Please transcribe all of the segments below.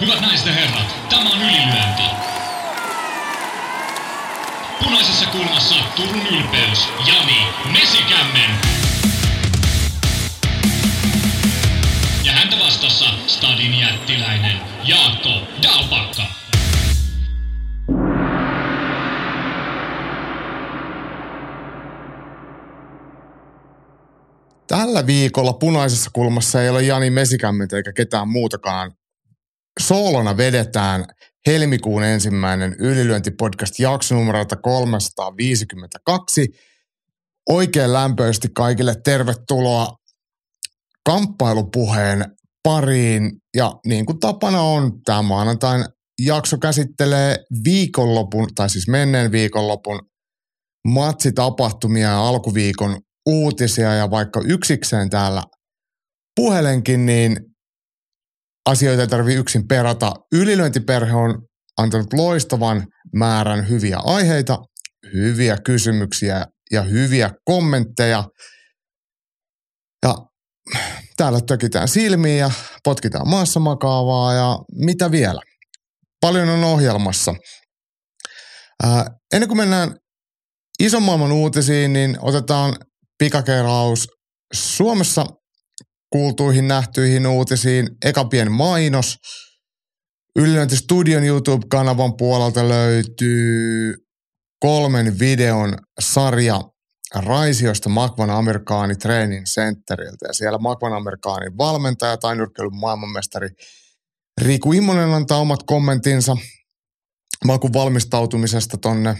Hyvät naiset ja herrat, tämä on ylilyönti. Punaisessa kulmassa Turun ylpeys, Jani Mesikämmen. Ja häntä vastassa Stadin jättiläinen Jaakko Dalpakka. Tällä viikolla punaisessa kulmassa ei ole Jani Mesikämmentä eikä ketään muutakaan. Soolona vedetään helmikuun ensimmäinen ylilyöntipodcast jakso numerolta 352. Oikein lämpöisesti kaikille tervetuloa kamppailupuheen pariin. Ja niin kuin tapana on, tämä maanantain jakso käsittelee viikonlopun, tai siis menneen viikonlopun matsitapahtumia ja alkuviikon uutisia ja vaikka yksikseen täällä puhelenkin, niin asioita ei tarvitse yksin perata. Ylilöintiperhe on antanut loistavan määrän hyviä aiheita, hyviä kysymyksiä ja hyviä kommentteja. Ja täällä tökitään silmiä ja potkitaan maassa makaavaa ja mitä vielä. Paljon on ohjelmassa. Ää, ennen kuin mennään ison maailman uutisiin, niin otetaan pikakeraus Suomessa kuultuihin nähtyihin uutisiin. Eka pieni mainos. Ylilöinti Studion YouTube-kanavan puolelta löytyy kolmen videon sarja Raisiosta Makvan Amerikaani Training Centeriltä. Ja siellä Makvan Amerikaanin valmentaja tai nyrkkeilyn maailmanmestari Riku Immonen antaa omat kommenttinsa Makun valmistautumisesta tonne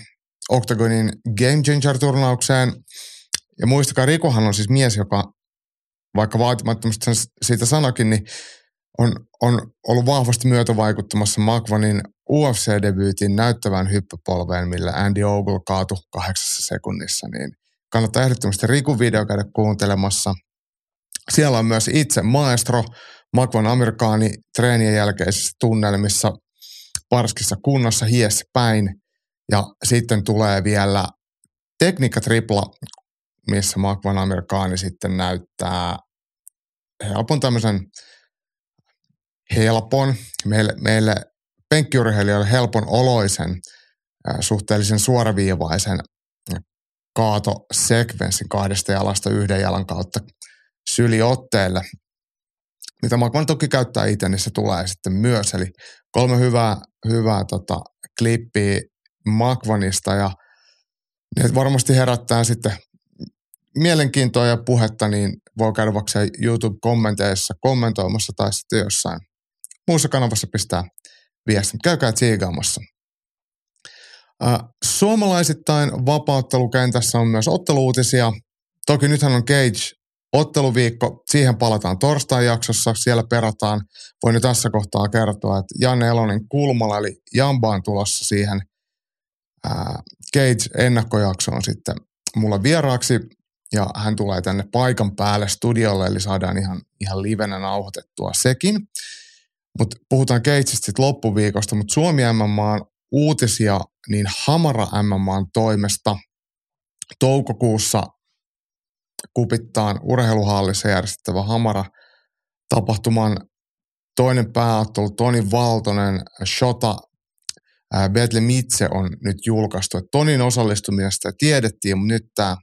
Octagonin Game Changer-turnaukseen – ja muistakaa, Rikohan on siis mies, joka vaikka vaatimattomasti siitä sanokin, niin on, on ollut vahvasti myötävaikuttamassa Magvanin UFC-debyytin näyttävään hyppypolveen, millä Andy Ogle kaatui kahdeksassa sekunnissa, niin kannattaa ehdottomasti Rikun video käydä kuuntelemassa. Siellä on myös itse maestro, Magvan amerikaani treenien jälkeisissä tunnelmissa Parskissa kunnossa hiessä päin. Ja sitten tulee vielä tekniikka tripla missä Makvan Amerikaani sitten näyttää helpon tämmöisen helpon, meille, meille penkkiurheilijoille helpon oloisen, suhteellisen suoraviivaisen kaatosekvenssin kahdesta jalasta yhden jalan kautta syliotteelle. Mitä Makvan toki käyttää itse, niin se tulee sitten myös. Eli kolme hyvää, hyvää tota, klippiä Makvanista ja ne varmasti herättää sitten mielenkiintoa ja puhetta, niin voi käydä vaikka YouTube-kommenteissa kommentoimassa tai sitten jossain muussa kanavassa pistää viestin. Käykää tsiigaamassa. suomalaisittain vapauttelukentässä on myös otteluutisia. Toki nythän on Cage otteluviikko, siihen palataan torstain jaksossa, siellä perataan. Voin nyt tässä kohtaa kertoa, että Janne Elonen Kulmala, eli Jamba on tulossa siihen Cage-ennakkojaksoon sitten mulla vieraaksi ja hän tulee tänne paikan päälle studiolle, eli saadaan ihan, ihan livenä nauhoitettua sekin. Mutta puhutaan Keitsistä loppuviikosta, mutta Suomi MMA uutisia niin Hamara MMA toimesta toukokuussa kupittaan urheiluhallissa järjestettävä Hamara tapahtuman toinen pääottelu Toni Valtonen, Shota Betle Mitse on nyt julkaistu. Tonin osallistumisesta tiedettiin, mutta nyt tämä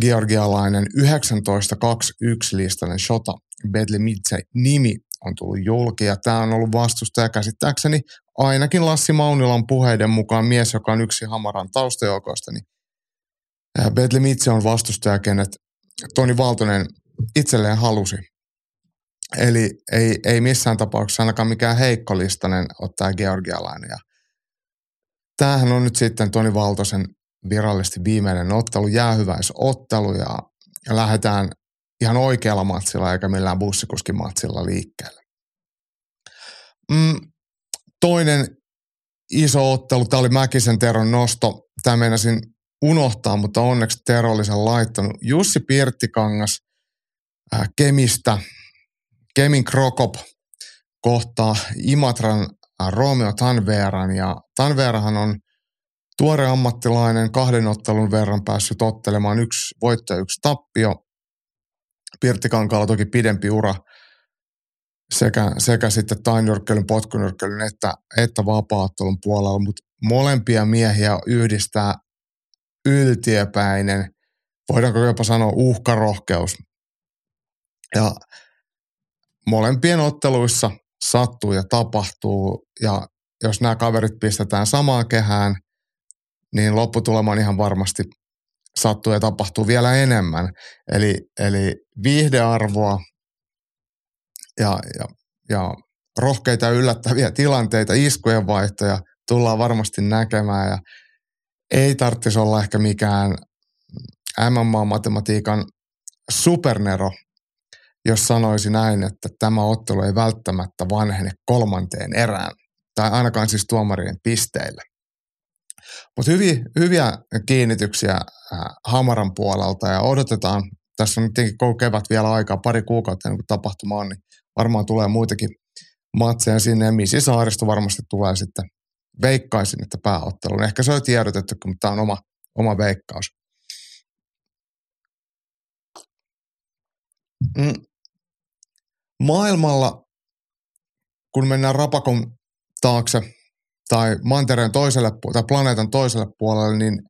georgialainen 1921 listainen Shota Bedlemitse nimi on tullut julki ja tämä on ollut vastustaja käsittääkseni ainakin Lassi Maunilan puheiden mukaan mies, joka on yksi Hamaran taustajoukoista, niin Bedlemitse on vastustaja, kenet Toni Valtonen itselleen halusi. Eli ei, ei missään tapauksessa ainakaan mikään heikkolistainen tämä georgialainen. Ja tämähän on nyt sitten Toni Valtosen virallisesti viimeinen ottelu, jäähyväisottelu ja, ja lähdetään ihan oikealla matsilla eikä millään bussikuskimatsilla liikkeelle. Mm, toinen iso ottelu, tämä oli Mäkisen Teron nosto. Tämä meinasin unohtaa, mutta onneksi Tero oli sen laittanut. Jussi Pirttikangas äh, Kemistä, Kemin Krokop kohtaa Imatran äh, Romeo Tanveran ja Tanverahan on Tuore ammattilainen kahden ottelun verran päässyt ottelemaan yksi voitto ja yksi tappio. Pirttikankaalla toki pidempi ura sekä, sekä sitten tainyrkkeilyn, potkunyrkkeilyn että, että vapaattelun puolella, mutta molempia miehiä yhdistää yltiepäinen, voidaanko jopa sanoa uhkarohkeus. Ja molempien otteluissa sattuu ja tapahtuu ja jos nämä kaverit pistetään samaan kehään, niin lopputulema on ihan varmasti sattuu ja tapahtuu vielä enemmän. Eli, eli viihdearvoa ja, ja, ja rohkeita yllättäviä tilanteita, iskujen vaihtoja tullaan varmasti näkemään ja ei tarvitsisi olla ehkä mikään MMA-matematiikan supernero, jos sanoisi näin, että tämä ottelu ei välttämättä vanhene kolmanteen erään, tai ainakaan siis tuomarien pisteille. Mutta hyviä, hyviä kiinnityksiä äh, Hamaran puolelta ja odotetaan, tässä on tietenkin koko kevät vielä aikaa, pari kuukautta ennen kuin tapahtuma on, niin varmaan tulee muitakin matseja sinne. Misi Saaristo varmasti tulee sitten, veikkaisin, että pääotteluun. Ehkä se on tiedotettu, mutta tämä on oma, oma veikkaus. Mm. Maailmalla, kun mennään rapakon taakse tai mantereen toiselle tai planeetan toiselle puolelle, niin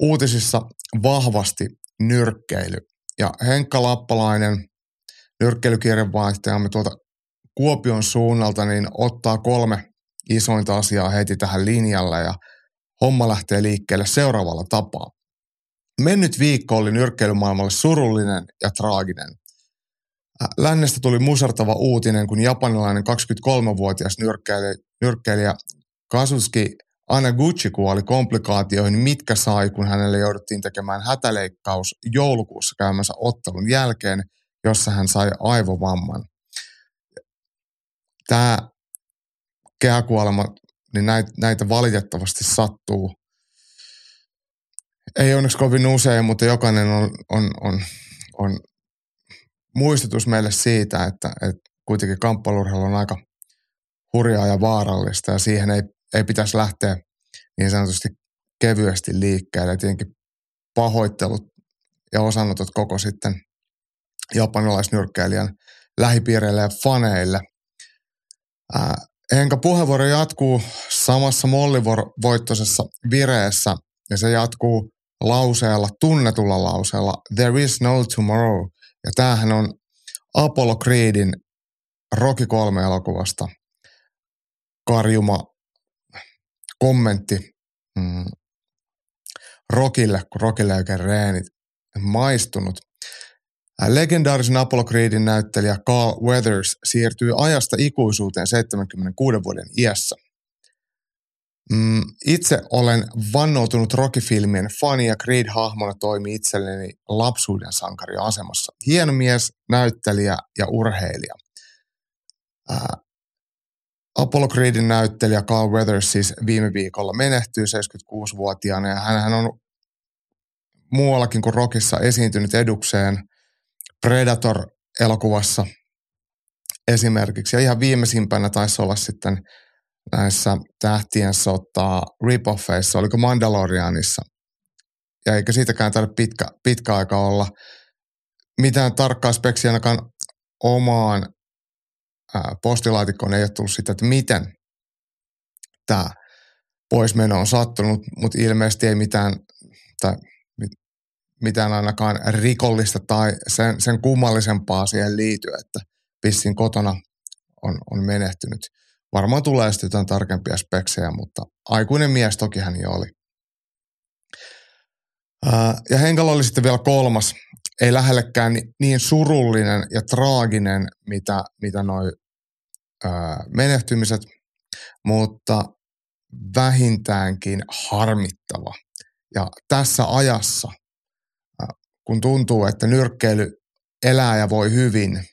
uutisissa vahvasti nyrkkeily. Ja Henkka Lappalainen, nyrkkeilykirjanvaihtajamme tuolta Kuopion suunnalta, niin ottaa kolme isointa asiaa heti tähän linjalle ja homma lähtee liikkeelle seuraavalla tapaa. Mennyt viikko oli nyrkkeilymaailmalle surullinen ja traaginen. Lännestä tuli musertava uutinen, kun japanilainen 23-vuotias nyrkkeilijä, Kazuski Anaguchi kuoli komplikaatioihin, mitkä sai, kun hänelle jouduttiin tekemään hätäleikkaus joulukuussa käymänsä ottelun jälkeen, jossa hän sai aivovamman. Tämä kehäkuolema, niin näitä, näitä valitettavasti sattuu. Ei onneksi kovin usein, mutta jokainen on, on, on, on muistutus meille siitä, että, että kuitenkin kamppailurheilu on aika hurjaa ja vaarallista ja siihen ei, ei pitäisi lähteä niin sanotusti kevyesti liikkeelle. Ja tietenkin pahoittelut ja osanotot koko sitten japanilaisnyrkkeilijän lähipiireille ja faneille. Henka puheenvuoro jatkuu samassa mollivoittoisessa vireessä ja se jatkuu lauseella, tunnetulla lauseella There is no tomorrow. Ja tämähän on Apollo Creedin Rocky 3 elokuvasta karjuma kommentti mm, Rockille, kun Rockille ei oikein reenit maistunut. Legendaarisen Apollo Creedin näyttelijä Carl Weathers siirtyy ajasta ikuisuuteen 76 vuoden iässä. Mm, itse olen vannoutunut Rocky-filmien fani ja Creed-hahmona toimi itselleni lapsuuden sankari asemassa. Hieno mies, näyttelijä ja urheilija. Ää, Apollo Creedin näyttelijä Carl Weathers siis viime viikolla menehtyy 76-vuotiaana ja hän on muuallakin kuin Rockissa esiintynyt edukseen Predator-elokuvassa esimerkiksi. Ja ihan viimeisimpänä taisi olla sitten näissä tähtien sotaa ripoffeissa, oliko Mandalorianissa. Ja eikö siitäkään tarvitse pitkä, pitkä aika olla. Mitään tarkkaa speksiä ainakaan omaan postilaatikkoon ei ole tullut sitä, että miten tämä poismeno on sattunut, mutta ilmeisesti ei mitään, tai mitään ainakaan rikollista tai sen, sen kummallisempaa siihen liity, että pissin kotona on, on menehtynyt. Varmaan tulee sitten jotain tarkempia speksejä, mutta aikuinen mies toki hän jo oli. ja Henkalla oli sitten vielä kolmas, ei lähellekään niin surullinen ja traaginen, mitä, mitä noi menehtymiset, mutta vähintäänkin harmittava. Ja tässä ajassa, kun tuntuu, että nyrkkeily elää ja voi hyvin,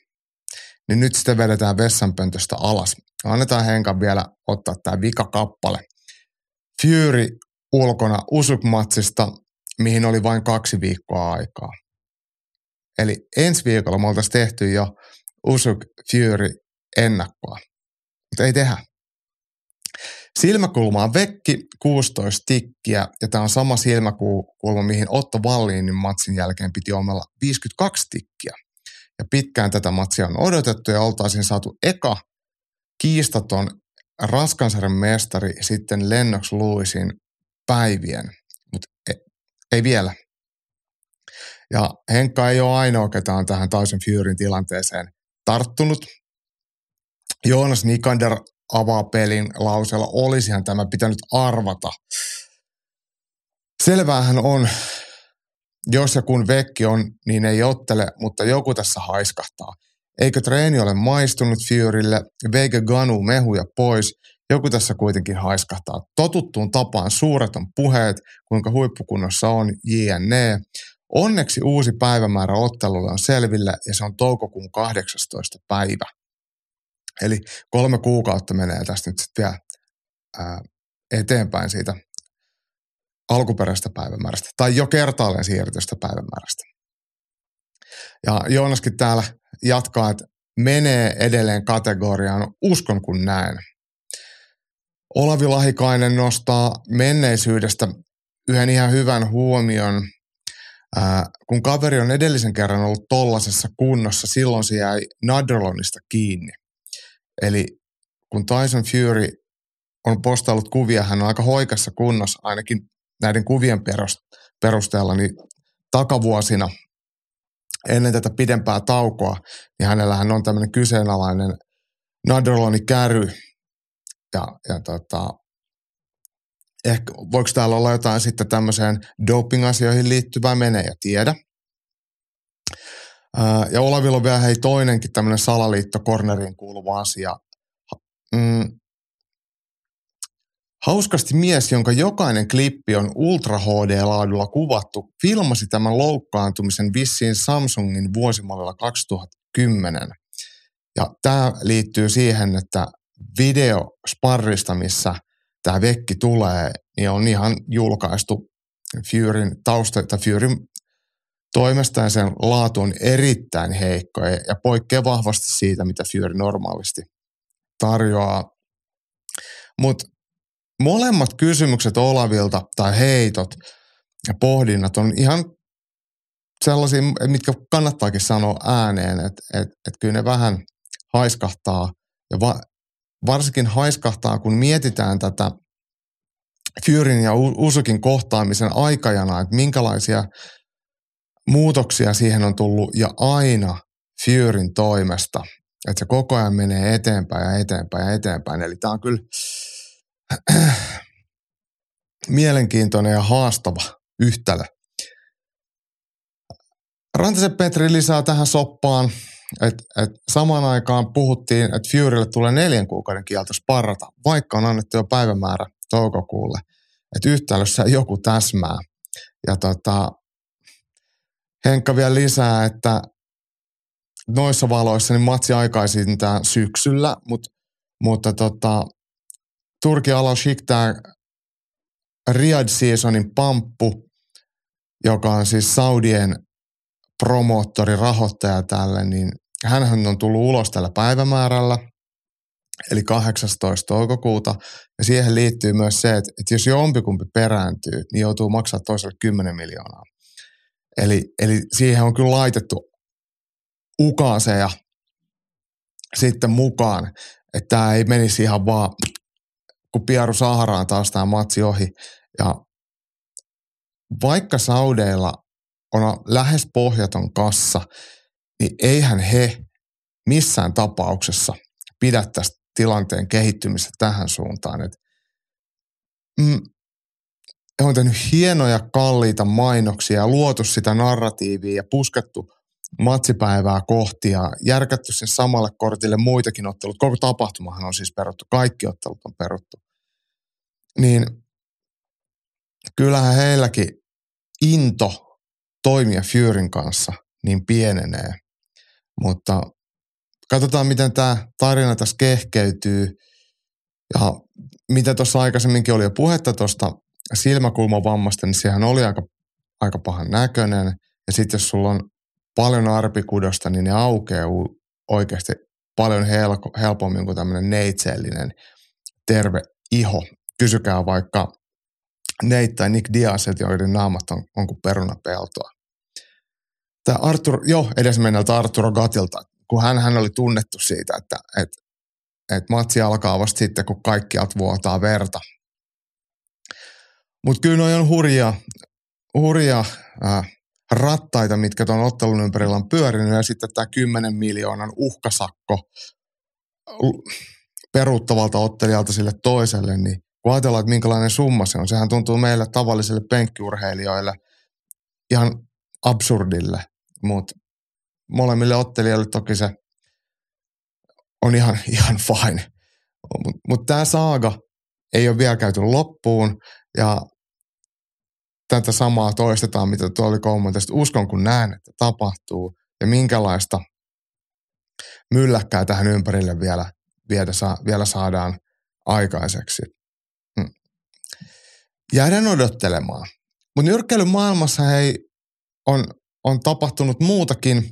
niin nyt sitten vedetään vessanpöntöstä alas. Annetaan Henkan vielä ottaa tämä vikakappale. Fury ulkona Usuk-matsista, mihin oli vain kaksi viikkoa aikaa. Eli ensi viikolla me oltaisiin tehty jo Usuk Fury ennakkoa. Mutta ei tehdä. Silmäkulma on vekki, 16 tikkiä, ja tämä on sama silmäkulma, mihin Otto Wallinin matsin jälkeen piti omella 52 tikkiä. Ja pitkään tätä matsia on odotettu ja oltaisiin saatu eka kiistaton Raskansarjan mestari sitten Lennox Lewisin päivien, mutta ei, ei vielä. Ja Henkka ei ole ainoa, ketä on tähän Tyson Furyn tilanteeseen tarttunut. Joonas Nikander avaa pelin lauseella, olisihan tämä pitänyt arvata. Selväähän on, jos ja kun vekki on, niin ei ottele, mutta joku tässä haiskahtaa. Eikö treeni ole maistunut Furylle, veikö Ganu mehuja pois, joku tässä kuitenkin haiskahtaa. Totuttuun tapaan suuret on puheet, kuinka huippukunnossa on JNE. Onneksi uusi päivämäärä ottelulle on selvillä ja se on toukokuun 18. päivä. Eli kolme kuukautta menee tästä nyt sitten vielä ää, eteenpäin siitä alkuperäisestä päivämäärästä tai jo kertaalleen siirretystä päivämäärästä. Ja Joonaskin täällä jatkaa, että menee edelleen kategoriaan uskon kun näen. Olavi Lahikainen nostaa menneisyydestä yhden ihan hyvän huomion. Ää, kun kaveri on edellisen kerran ollut tollasessa kunnossa, silloin se jäi Nadrolonista kiinni. Eli kun Tyson Fury on postaillut kuvia, hän on aika hoikassa kunnossa, ainakin näiden kuvien perusteella, niin takavuosina ennen tätä pidempää taukoa, niin hänellähän on tämmöinen kyseenalainen nadroloni käry. Ja, ja tota, ehkä voiko täällä olla jotain sitten tämmöiseen doping-asioihin liittyvää, menee ja tiedä. Ja Olavilla on vielä hei toinenkin tämmöinen salaliitto korneriin kuuluva asia. Mm, Hauskasti mies, jonka jokainen klippi on Ultra HD-laadulla kuvattu, filmasi tämän loukkaantumisen vissiin Samsungin vuosimallilla 2010. Ja tämä liittyy siihen, että videosparrista, missä tämä vekki tulee, niin on ihan julkaistu Furyn tausta, että Furyn toimesta ja sen laatu on erittäin heikko ja poikkeaa vahvasti siitä, mitä Fury normaalisti tarjoaa. Mutta molemmat kysymykset Olavilta tai heitot ja pohdinnat on ihan sellaisia, mitkä kannattaakin sanoa ääneen, että et, et kyllä ne vähän haiskahtaa ja va, varsinkin haiskahtaa, kun mietitään tätä Fyryn ja Usukin kohtaamisen aikajana, että minkälaisia muutoksia siihen on tullut ja aina Fyryn toimesta. Että se koko ajan menee eteenpäin ja eteenpäin ja eteenpäin. Eli tämä on kyllä mielenkiintoinen ja haastava yhtälö. Rantasen Petri lisää tähän soppaan, että et samaan aikaan puhuttiin, että Furylle tulee neljän kuukauden kielto sparrata, vaikka on annettu jo päivämäärä toukokuulle. Että yhtälössä joku täsmää. Ja tota, Henkka vielä lisää, että noissa valoissa niin matsi aikaisinta syksyllä, mutta, mutta tota, Turki Ala tämä Riyadh Seasonin pamppu, joka on siis Saudien promoottori, rahoittaja tälle, niin hän on tullut ulos tällä päivämäärällä, eli 18. toukokuuta. Ja siihen liittyy myös se, että, että jos jompikumpi perääntyy, niin joutuu maksaa toiselle 10 miljoonaa. Eli, eli siihen on kyllä laitettu ukaaseja sitten mukaan, että tämä ei menisi ihan vaan kun Pieru Saharaan taas tämä matsi ohi. Ja vaikka Saudeilla on lähes pohjaton kassa, niin eihän he missään tapauksessa pidä tästä tilanteen kehittymistä tähän suuntaan. Et, mm, he on tehnyt hienoja, kalliita mainoksia ja luotu sitä narratiivia ja puskettu matsipäivää kohti ja järkätty sen samalle kortille muitakin ottelut. Koko tapahtumahan on siis peruttu, kaikki ottelut on peruttu niin kyllähän heilläkin into toimia Furyn kanssa niin pienenee. Mutta katsotaan, miten tämä tarina tässä kehkeytyy. Ja mitä tuossa aikaisemminkin oli jo puhetta tuosta silmäkulmavammasta, niin sehän oli aika, aika pahan näköinen. Ja sitten jos sulla on paljon arpikudosta, niin ne aukeaa oikeasti paljon helpommin kuin tämmöinen neitsellinen terve iho kysykää vaikka Nate tai Nick Diazet, joiden naamat on, on kuin perunapeltoa. tämä Artur, jo edesmenneltä Arturo Gatilta, kun hän, hän oli tunnettu siitä, että et, et matsi alkaa vasta sitten, kun kaikki vuotaa verta. Mutta kyllä noi on hurjia, hurjia äh, rattaita, mitkä tuon ottelun ympärillä on pyörinyt, ja sitten tämä 10 miljoonan uhkasakko peruuttavalta ottelijalta sille toiselle, niin kun ajatellaan, että minkälainen summa se on, sehän tuntuu meille tavallisille penkkiurheilijoille ihan absurdille, mutta molemmille ottelijoille toki se on ihan, ihan fine. Mutta mut tämä saaga ei ole vielä käyty loppuun ja tätä samaa toistetaan, mitä tuo oli kommentoista. Uskon kun näen, että tapahtuu ja minkälaista mylläkkää tähän ympärille vielä, vielä, vielä saadaan aikaiseksi. Hmm. Jäädään odottelemaan. Mutta nyrkkeilyn maailmassa hei, on, on tapahtunut muutakin.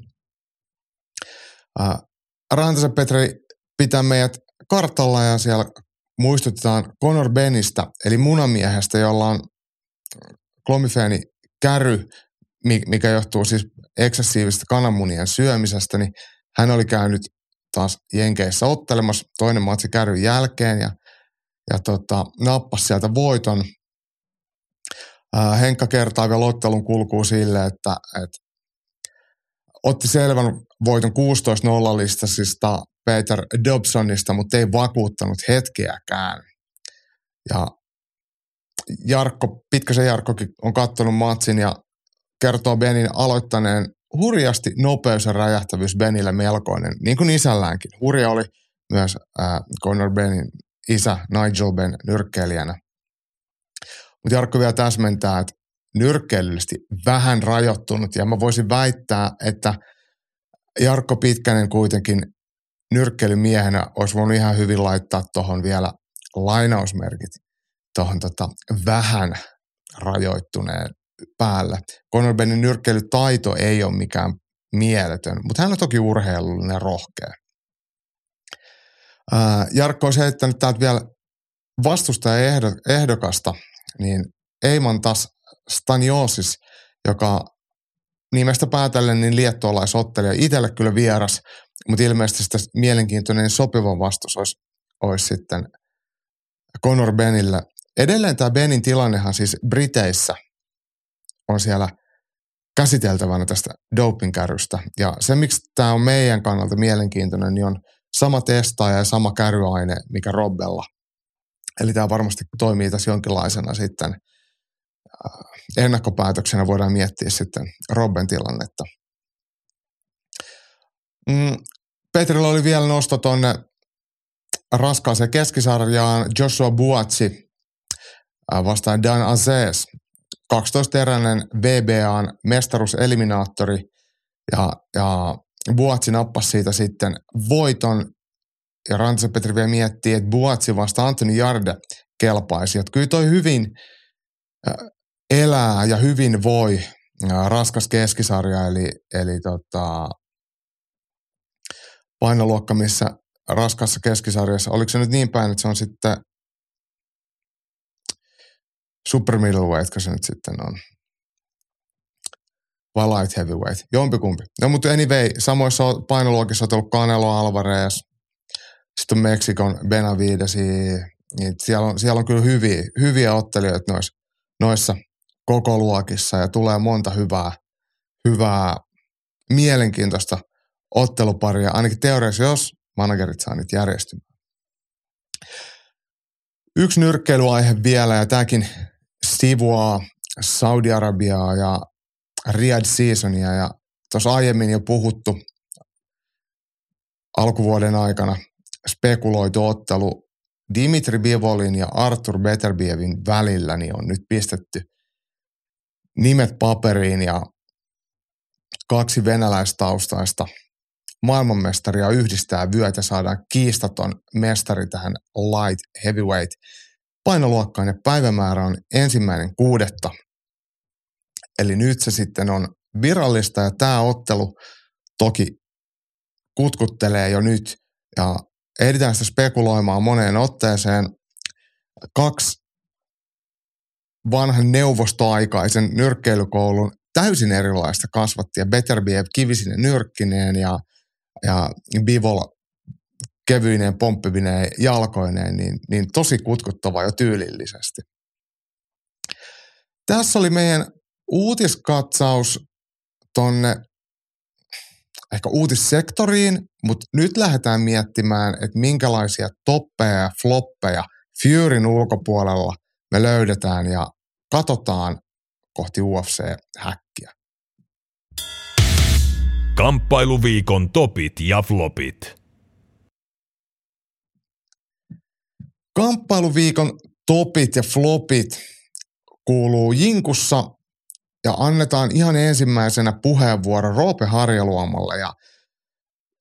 Äh, Rantasen Petri pitää meidät kartalla ja siellä muistutetaan Conor Benistä, eli munamiehestä, jolla on klomifeeni käry, mikä johtuu siis eksessiivisestä kananmunien syömisestä, niin hän oli käynyt taas Jenkeissä ottelemassa toinen matsi kärryn jälkeen ja, ja tota, nappasi sieltä voiton. Ää, Henkka kertaa vielä ottelun kulkuu sille, että, että otti selvän voiton 16-0 listasista Peter Dobsonista, mutta ei vakuuttanut hetkeäkään. Ja Jarkko, Pitkäsen Jarkkokin on katsonut matsin ja kertoo Benin aloittaneen hurjasti nopeus ja räjähtävyys Benille melkoinen, niin kuin isälläänkin. Hurja oli myös äh, Conor Benin isä Nigel Ben nyrkkeilijänä. Mutta Jarkko vielä täsmentää, että nyrkkeilyllisesti vähän rajoittunut ja mä voisin väittää, että Jarkko Pitkänen kuitenkin nyrkkeilymiehenä olisi voinut ihan hyvin laittaa tuohon vielä lainausmerkit tuohon tota, vähän rajoittuneen päällä. Conor Bennin nyrkkeilytaito ei ole mikään mieletön, mutta hän on toki urheilullinen ja rohkea. Jarkko olisi heittänyt täältä vielä vastustaja-ehdokasta, niin Eiman taas Staniosis, joka nimestä päätellen niin liettualaisottelija, itselle kyllä vieras, mutta ilmeisesti sitä mielenkiintoinen sopiva vastus olisi, olisi sitten Conor Benillä. Edelleen tämä Benin tilannehan siis Briteissä on siellä käsiteltävänä tästä dopingkärystä. Ja se, miksi tämä on meidän kannalta mielenkiintoinen, niin on sama testaaja ja sama kärryaine, mikä Robbella. Eli tämä varmasti toimii tässä jonkinlaisena sitten äh, ennakkopäätöksenä voidaan miettiä sitten Robben tilannetta. Mm, Petrillä oli vielä nosto tuonne raskaaseen keskisarjaan Joshua Buatsi vastaan Dan Aziz. 12-eräinen VBAn mestaruuseliminaattori ja, ja Buatsi nappasi siitä sitten voiton ja Rantse Petri vielä miettii, että Buatsi vasta Antoni Jarde kelpaisi. Että kyllä toi hyvin elää ja hyvin voi raskas keskisarja, eli, eli tota, painoluokka, missä raskassa keskisarjassa, oliko se nyt niin päin, että se on sitten super middleweight, se nyt sitten on. Vai light heavyweight, jompikumpi. No mutta anyway, samoissa painoluokissa on ollut Canelo Alvarez, sitten on Meksikon Benavidesi, niin siellä on, siellä on kyllä hyviä, hyviä ottelijoita noissa, noissa koko luokissa ja tulee monta hyvää, hyvää mielenkiintoista otteluparia, ainakin teoriassa, jos managerit saa nyt järjestymään. Yksi nyrkkeilyaihe vielä, ja tämäkin sivuaa Saudi-Arabiaa ja Riyadh Seasonia, ja tuossa aiemmin jo puhuttu alkuvuoden aikana spekuloitu ottelu Dimitri Bivolin ja Arthur Beterbievin välillä niin on nyt pistetty nimet paperiin ja kaksi venäläistaustaista maailmanmestaria yhdistää vyöt ja saadaan kiistaton mestari tähän light heavyweight painoluokkaan ja päivämäärä on ensimmäinen kuudetta. Eli nyt se sitten on virallista ja tämä ottelu toki kutkuttelee jo nyt ja ehditään sitä spekuloimaan moneen otteeseen. Kaksi vanhan neuvostoaikaisen nyrkkeilykoulun täysin erilaista kasvattia. Beterbiev kivisinen nyrkkineen ja, ja Bivol kevyineen pomppivineen jalkoineen, niin, niin tosi kutkuttava jo tyylillisesti. Tässä oli meidän uutiskatsaus tonne ehkä uutissektoriin, mutta nyt lähdetään miettimään, että minkälaisia toppeja ja floppeja Furyn ulkopuolella me löydetään ja katsotaan kohti UFC-häkkiä. Kamppailuviikon topit ja flopit. Kamppailuviikon topit ja flopit kuuluu Jinkussa ja annetaan ihan ensimmäisenä puheenvuoro Roope Harjaluomalle ja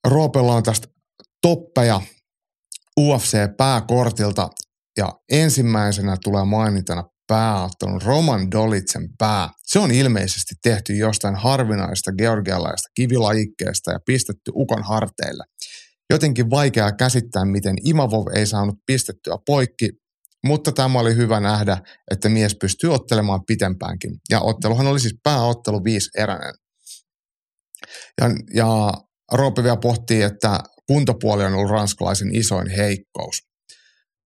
Roopella on tästä toppeja UFC-pääkortilta ja ensimmäisenä tulee mainintana pääottelun Roman Dolitsen pää. Se on ilmeisesti tehty jostain harvinaista georgialaista kivilajikkeesta ja pistetty ukon harteille. Jotenkin vaikeaa käsittää, miten Imavov ei saanut pistettyä poikki, mutta tämä oli hyvä nähdä, että mies pystyy ottelemaan pitempäänkin. Ja otteluhan oli siis pääottelu viisi eränen. Ja, ja Roope vielä pohtii, että kuntopuoli on ollut ranskalaisen isoin heikkous.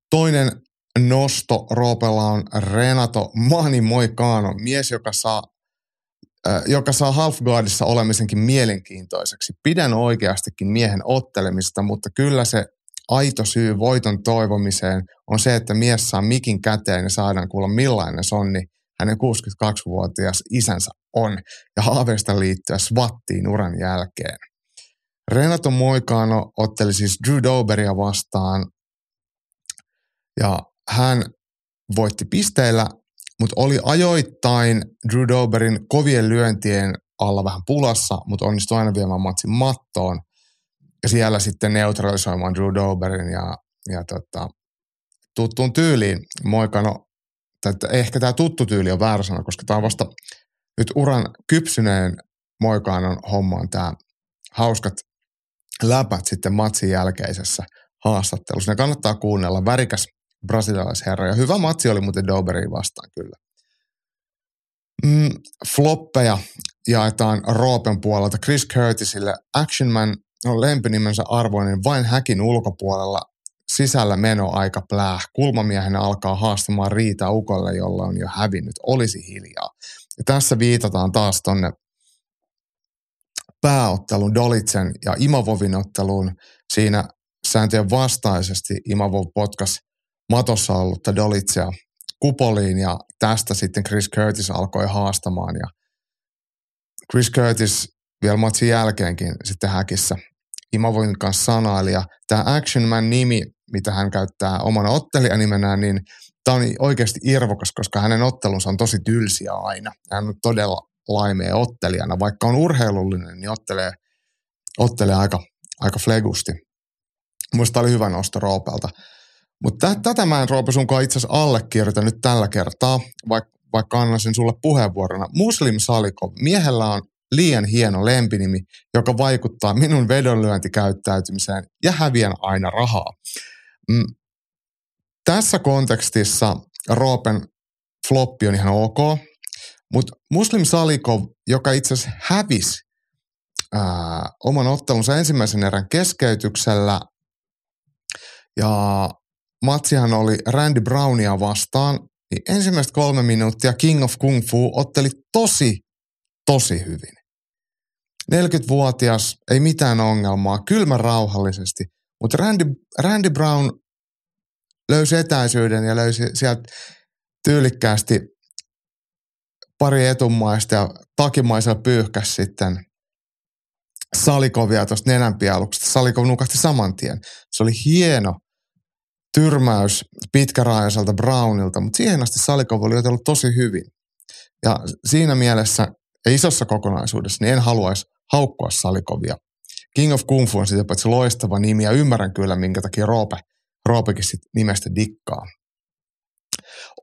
Toinen nosto Roopella on Renato Mani Moikano, mies, joka saa, joka saa halfguardissa olemisenkin mielenkiintoiseksi. Pidän oikeastikin miehen ottelemista, mutta kyllä se aito syy voiton toivomiseen on se, että mies saa mikin käteen ja saadaan kuulla millainen sonni hänen 62-vuotias isänsä on ja haaveista liittyä SWATtiin uran jälkeen. Renato Moikano otteli siis Drew Doberia vastaan ja hän voitti pisteillä, mutta oli ajoittain Drew Doberin kovien lyöntien alla vähän pulassa, mutta onnistui aina viemään matsin mattoon ja siellä sitten neutralisoimaan Drew Doberin ja, ja tota, tuttuun tyyliin Moikano, että ehkä tämä tuttu tyyli on väärä sana, koska tämä on vasta nyt uran kypsyneen Moikanon hommaan tämä hauskat läpät sitten matsin jälkeisessä haastattelussa. Ne kannattaa kuunnella. Värikäs brasilialaisherra. Ja hyvä matsi oli muuten Doberiin vastaan kyllä. Mm, floppeja jaetaan Roopen puolelta. Chris Curtisille Action Man on lempinimensä arvoinen vain häkin ulkopuolella. Sisällä meno aika plää. Kulmamiehenä alkaa haastamaan Riita Ukolle, jolla on jo hävinnyt. Olisi hiljaa. Ja tässä viitataan taas tonne pääottelun Dolitsen ja Imovovin otteluun. Siinä sääntöjen vastaisesti Imavov potkas matossa ollutta Dolitsea kupoliin ja tästä sitten Chris Curtis alkoi haastamaan ja Chris Curtis vielä matsin jälkeenkin sitten häkissä Imavoin kanssa sanaili ja tämä Action Man nimi, mitä hän käyttää omana ottelijanimenään, niin tämä on oikeasti irvokas, koska hänen ottelunsa on tosi tylsiä aina. Hän on todella laimea ottelijana, vaikka on urheilullinen, niin ottelee, ottelee aika, aika flegusti. Minusta oli hyvä nosto Roopelta. Mutta tätä mä en Roope sunkaan itse asiassa allekirjoita nyt tällä kertaa, vaikka, vaikka annan sen sulle puheenvuorona. Muslim Saliko, miehellä on liian hieno lempinimi, joka vaikuttaa minun vedonlyöntikäyttäytymiseen ja häviän aina rahaa. Mm. Tässä kontekstissa Roopen floppi on ihan ok, mutta Muslim Salikov, joka itse asiassa hävisi ää, oman ottelunsa ensimmäisen erän keskeytyksellä ja matsihan oli Randy Brownia vastaan, niin ensimmäistä kolme minuuttia King of Kung Fu otteli tosi, tosi hyvin. 40-vuotias, ei mitään ongelmaa, kylmä rauhallisesti, mutta Randy, Randy Brown löysi etäisyyden ja löysi sieltä tyylikkäästi pari etumaista ja takimaisella pyyhkäs sitten Salikovia tuosta nenänpialuksesta. Salikov nukahti saman tien. Se oli hieno tyrmäys pitkäraajalta Brownilta, mutta siihen asti Salikov oli otellut tosi hyvin. Ja siinä mielessä ja isossa kokonaisuudessa niin en haluaisi haukkua Salikovia. King of Kung Fu on sitten paitsi loistava nimi ja ymmärrän kyllä, minkä takia Roope, Roopekin sit nimestä dikkaa.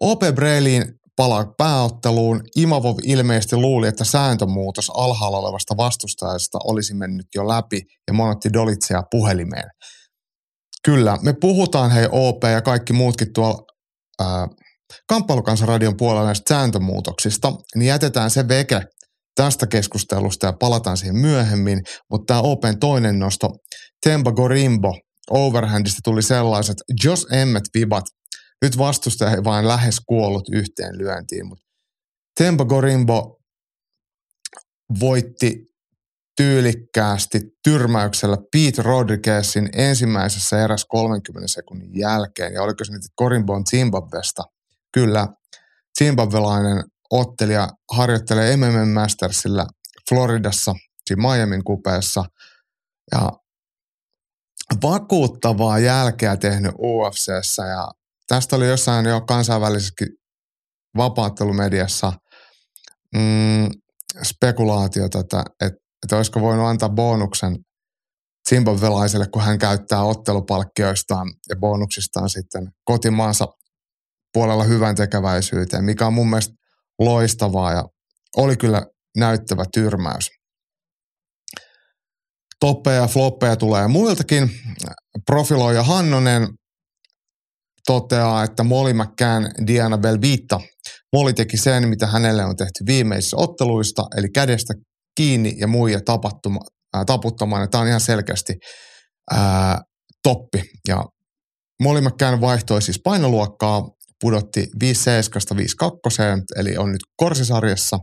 OP Breiliin palaa pääotteluun. Imavov ilmeisesti luuli, että sääntömuutos alhaalla olevasta vastustajasta olisi mennyt jo läpi ja monotti Dolitsea puhelimeen. Kyllä, me puhutaan hei OP ja kaikki muutkin tuolla ää, Kamppailukansan radion puolella näistä sääntömuutoksista, niin jätetään se veke tästä keskustelusta ja palataan siihen myöhemmin, mutta tämä Open toinen nosto, Temba Gorimbo, overhandista tuli sellaiset Jos Emmet vibat, nyt vastustaja ei vain lähes kuollut yhteen lyöntiin, mutta Temba Gorimbo voitti tyylikkäästi tyrmäyksellä Pete Rodriguezin ensimmäisessä erässä 30 sekunnin jälkeen. Ja oliko se nyt Gorimbo on Zimbabwesta? Kyllä, zimbabwelainen ottelija harjoittelee MM Mastersilla Floridassa, siinä Miamin kupeessa. Ja vakuuttavaa jälkeä tehnyt UFCssä ja tästä oli jossain jo kansainvälisessäkin vapaattelumediassa mm, spekulaatiota, että, että, että olisiko voinut antaa bonuksen zimbabwelaiselle, kun hän käyttää ottelupalkkioistaan ja bonuksistaan sitten kotimaansa puolella hyvän tekeväisyyteen, mikä on mun mielestä loistavaa ja oli kyllä näyttävä tyrmäys. Toppeja ja floppeja tulee muiltakin. Profiloija Hannonen toteaa, että Molly McCann Diana Belvita. Molly teki sen, mitä hänelle on tehty viimeisissä otteluista, eli kädestä kiinni ja muija taputtamaan. Tämä on ihan selkeästi ää, toppi. Ja Molly McCann vaihtoi siis painoluokkaa pudotti 5-7-5-2, eli on nyt korsisarjassa.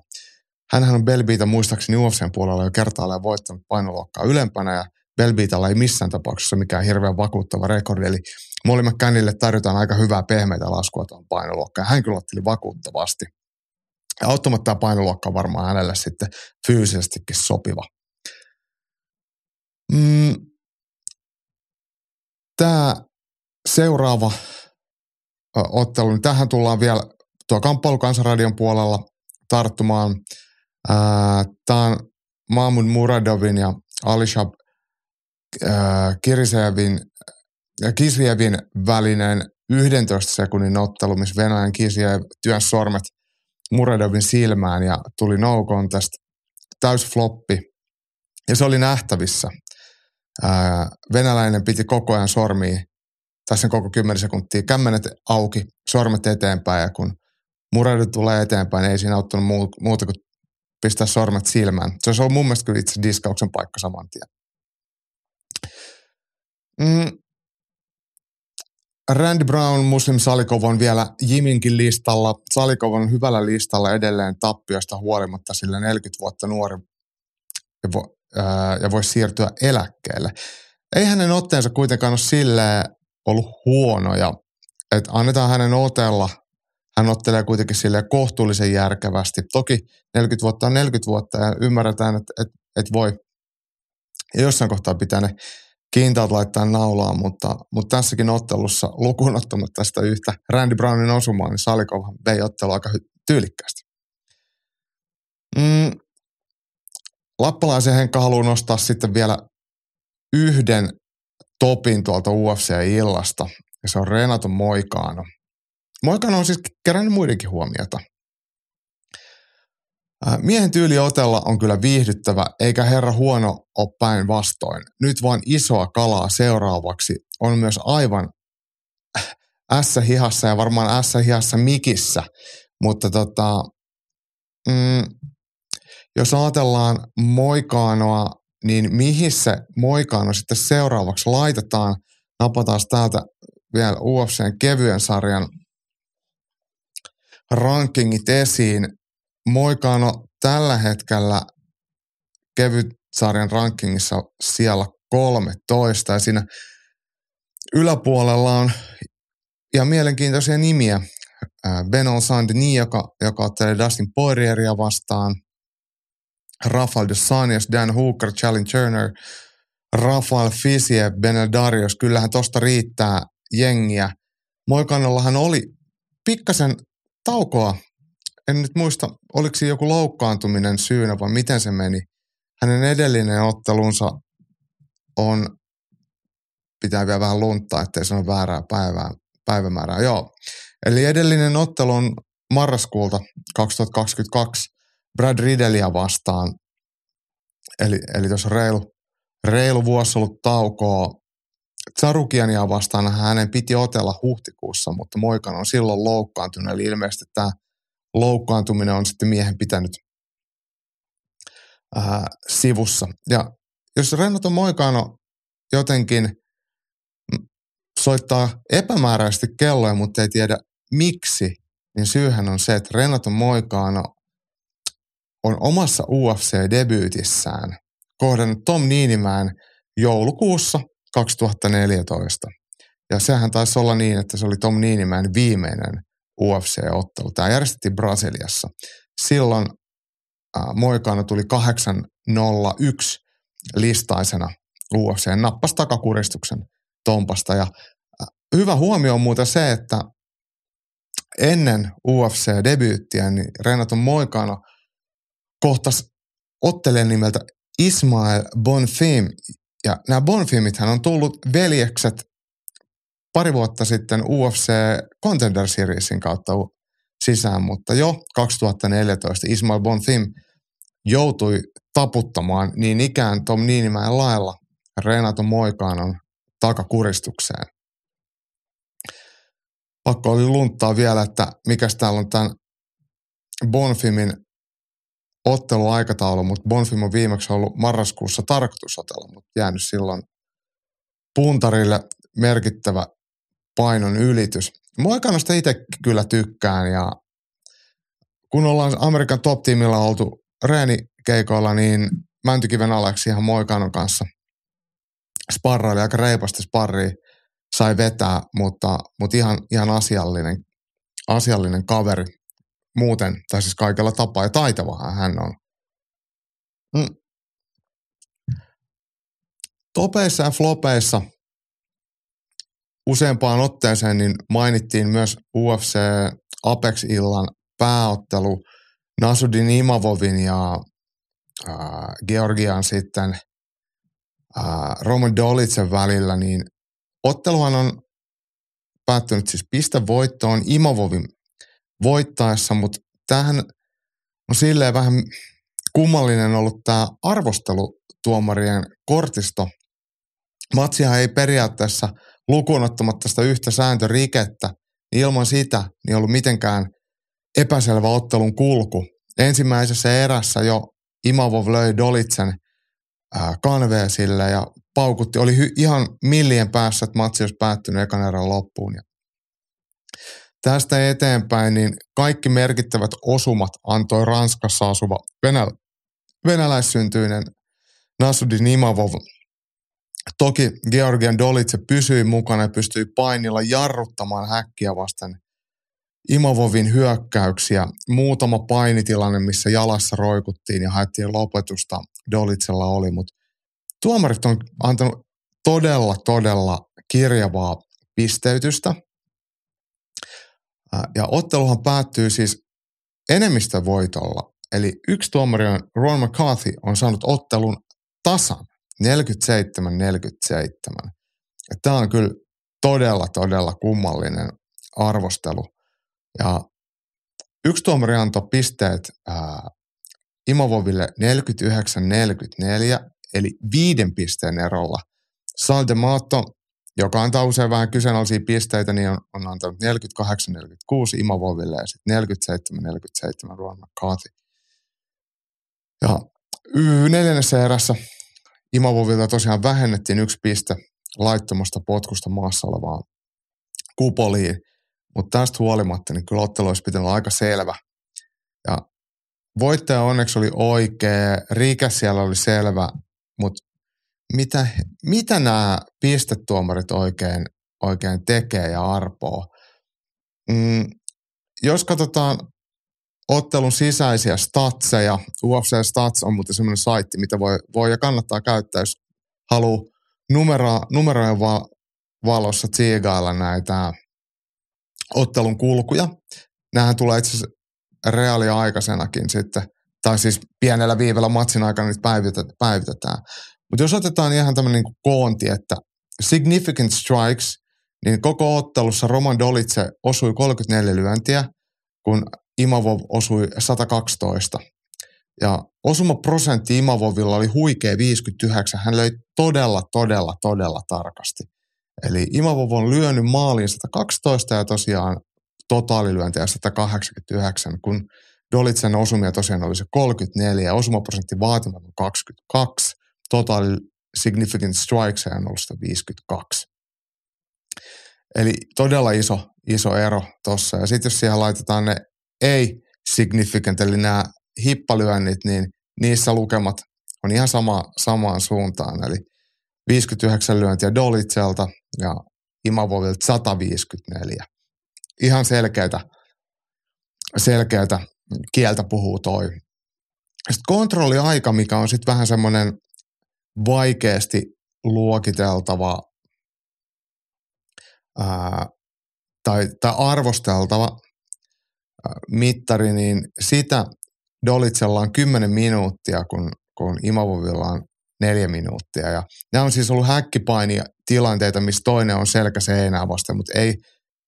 Hänhän on Belbita muistaakseni UFCn puolella jo kertaalleen voittanut painoluokkaa ylempänä ja Belbitalla ei missään tapauksessa mikään hirveän vakuuttava rekordi, eli Molly McCannille tarjotaan aika hyvää pehmeitä laskua tuon painoluokkaan. Hän kyllä otteli vakuuttavasti. Ja ottamatta tämä painoluokka on varmaan hänelle sitten fyysisestikin sopiva. Mm, tämä seuraava ottelu, niin tähän tullaan vielä tuo kamppailukansanradion puolella tarttumaan. Tämä on Mahmud Muradovin ja Alisha Kirisevin, Kisrievin välinen 11 sekunnin ottelu, missä Venäjän Kisiev työnsi sormet Muradovin silmään ja tuli no contest, täys floppi. Ja se oli nähtävissä. venäläinen piti koko ajan sormia tässä koko 10 sekuntia, kämmenet auki, sormet eteenpäin ja kun muradu tulee eteenpäin, niin ei siinä auttanut muuta kuin pistää sormet silmään. Se olisi ollut mun mielestä kyllä itse diskauksen paikka saman tien. Mm. Randy Brown, Muslim Salikov on vielä Jiminkin listalla. Salikov on hyvällä listalla edelleen tappiosta huolimatta, sillä 40 vuotta nuori ja, vo, ää, ja voisi siirtyä eläkkeelle. Ei hänen otteensa kuitenkaan ole silleen ollut huonoja. Että annetaan hänen otella. Hän ottelee kuitenkin sille kohtuullisen järkevästi. Toki 40 vuotta on 40 vuotta ja ymmärretään, että, että, että voi ja jossain kohtaa pitää ne kiintaat laittaa naulaan, mutta, mutta tässäkin ottelussa lukuun ottamatta sitä yhtä Randy Brownin osumaan, niin Salikov vei ottelu aika tyylikkäästi. Mm, Lappalaisen Henkka haluaa nostaa sitten vielä yhden topin tuolta UFC-illasta, ja se on Renato Moikano. Moikano on siis kerännyt muidenkin huomiota. Äh, miehen tyyli otella on kyllä viihdyttävä, eikä herra huono ole päinvastoin. Nyt vaan isoa kalaa seuraavaksi on myös aivan S-hihassa ja varmaan S-hihassa mikissä. Mutta tota, mm, jos ajatellaan Moikaanoa niin mihin se moikaano sitten seuraavaksi laitetaan. Napataan täältä vielä UFCn kevyen sarjan rankingit esiin. Moikaano tällä hetkellä kevyt sarjan rankingissa siellä 13 ja siinä yläpuolella on ja mielenkiintoisia nimiä. Benon Sandini, joka, joka ottelee Dustin Poirieria vastaan – Rafael de Sanias, Dan Hooker, Chalin Turner, Rafael Fisiev, Benedarios, kyllähän tosta riittää jengiä. Moikannollahan oli pikkasen taukoa, en nyt muista, oliko se joku loukkaantuminen syynä vai miten se meni. Hänen edellinen ottelunsa on, pitää vielä vähän lunttaa, ettei sano väärää päivää, päivämäärää. Joo, eli edellinen ottelu on marraskuulta 2022 Brad Riddelia vastaan. Eli, eli tuossa reilu, reilu vuosi ollut taukoa. Tsarukiania vastaan hänen piti otella huhtikuussa, mutta Moikan on silloin loukkaantunut. Eli ilmeisesti tämä loukkaantuminen on sitten miehen pitänyt ää, sivussa. Ja jos Renato Moikano jotenkin mm, soittaa epämääräisesti kelloja, mutta ei tiedä miksi, niin syyhän on se, että Renato Moikano on omassa UFC-debyytissään kohdannut Tom Niinimäen joulukuussa 2014. Ja sehän taisi olla niin, että se oli Tom Niinimäen viimeinen UFC-ottelu. Tämä järjestettiin Brasiliassa. Silloin äh, Moikano tuli 801 listaisena UFC, nappasi takakuristuksen Tompasta. Ja äh, hyvä huomio on muuten se, että ennen UFC-debyyttiä niin Renato Moikano kohtasi ottelijan nimeltä Ismael Bonfim. Ja nämä Bonfimithän on tullut veljekset pari vuotta sitten UFC Contender Seriesin kautta sisään, mutta jo 2014 Ismail Bonfim joutui taputtamaan niin ikään Tom Niinimäen lailla Renato Moikanon takakuristukseen. Pakko oli lunttaa vielä, että mikä täällä on tämän Bonfimin otteluaikataulu, mutta Bonfim on viimeksi ollut marraskuussa tarkoitusotella, mutta jäänyt silloin puntarille merkittävä painon ylitys. Moikanosta itse kyllä tykkään ja kun ollaan Amerikan top-tiimillä oltu reenikeikoilla, niin Mäntykiven Aleksi ihan Moikanon kanssa sparraili aika reipasti sparria, sai vetää, mutta, mutta ihan, ihan asiallinen, asiallinen kaveri muuten, tai siis kaikella tapaa, ja taitavahan hän on. Mm. Topeissa ja flopeissa useampaan otteeseen niin mainittiin myös UFC Apex-illan pääottelu Nasudin Imavovin ja äh, Georgian sitten äh, Roman Dolitsen välillä, niin otteluhan on päättynyt siis pistevoittoon Imavovin voittaessa, mutta tähän on silleen vähän kummallinen ollut tämä arvostelutuomarien kortisto. Matsia ei periaatteessa lukuun ottamatta sitä yhtä sääntörikettä, niin ilman sitä niin ollut mitenkään epäselvä ottelun kulku. Ensimmäisessä erässä jo Imavov löi Dolitsen kanveesille ja paukutti. Oli hy- ihan millien päässä, että matsi olisi päättynyt ekan erän loppuun. Ja tästä eteenpäin niin kaikki merkittävät osumat antoi Ranskassa asuva venäl- venäläissyntyinen Nasudin Imavov. Toki Georgian Dolitse pysyi mukana ja pystyi painilla jarruttamaan häkkiä vasten Imavovin hyökkäyksiä. Muutama painitilanne, missä jalassa roikuttiin ja haettiin lopetusta Dolitsella oli, mutta tuomarit on antanut todella, todella kirjavaa pisteytystä – ja otteluhan päättyy siis enemmistövoitolla. Eli yksi tuomari on Ron McCarthy on saanut ottelun tasan 47-47. Tämä on kyllä todella, todella kummallinen arvostelu. Ja yksi tuomari antoi pisteet ää, Imovoville 49-44, eli viiden pisteen erolla. Saldemato joka antaa usein vähän kyseenalaisia pisteitä, niin on, on antanut 48-46 Imovoville ja sitten 47-47 Ruan McCarthy. Ja neljännessä erässä Imovovilta tosiaan vähennettiin yksi piste laittomasta potkusta maassa olevaan kupoliin, mutta tästä huolimatta niin kyllä ottelu olisi pitänyt olla aika selvä. Ja voittaja onneksi oli oikea, Riikä siellä oli selvä, mutta mitä, mitä nämä pistetuomarit oikein, oikein tekee ja arpoo. Mm, jos katsotaan ottelun sisäisiä statseja, UFC Stats on muuten semmoinen saitti, mitä voi, voi ja kannattaa käyttää, jos haluaa numero, numerojen va, valossa tsiigailla näitä ottelun kulkuja. Nämähän tulee itse asiassa reaaliaikaisenakin sitten, tai siis pienellä viivellä matsin aikana niitä päivitetään. Mutta jos otetaan ihan tämmöinen niin koonti, että significant strikes, niin koko ottelussa Roman Dolitse osui 34 lyöntiä, kun Imavov osui 112. Ja osumaprosentti Imavovilla oli huikea 59. Hän löi todella, todella, todella tarkasti. Eli Imavov on lyönyt maaliin 112 ja tosiaan totaalilyöntejä 189, kun Dolitsen osumia tosiaan oli se 34, osumaprosentti vaatimaton 22, total significant strikes on ollut sitä 52. Eli todella iso, iso ero tuossa. Ja sitten jos siihen laitetaan ne ei significant, eli nämä hippalyönnit, niin niissä lukemat on ihan sama, samaan suuntaan. Eli 59 lyöntiä Dolitselta ja Imavovilta 154. Ihan selkeätä, selkeätä kieltä puhuu toi. Sitten kontrolliaika, mikä on sitten vähän semmoinen vaikeasti luokiteltava ää, tai, tai arvosteltava mittari, niin sitä Dolitsella on 10 minuuttia, kun, kun Imovovilla on neljä minuuttia. Ja nämä on siis ollut häkkipainia tilanteita, missä toinen on selkä seinää vasten, mutta ei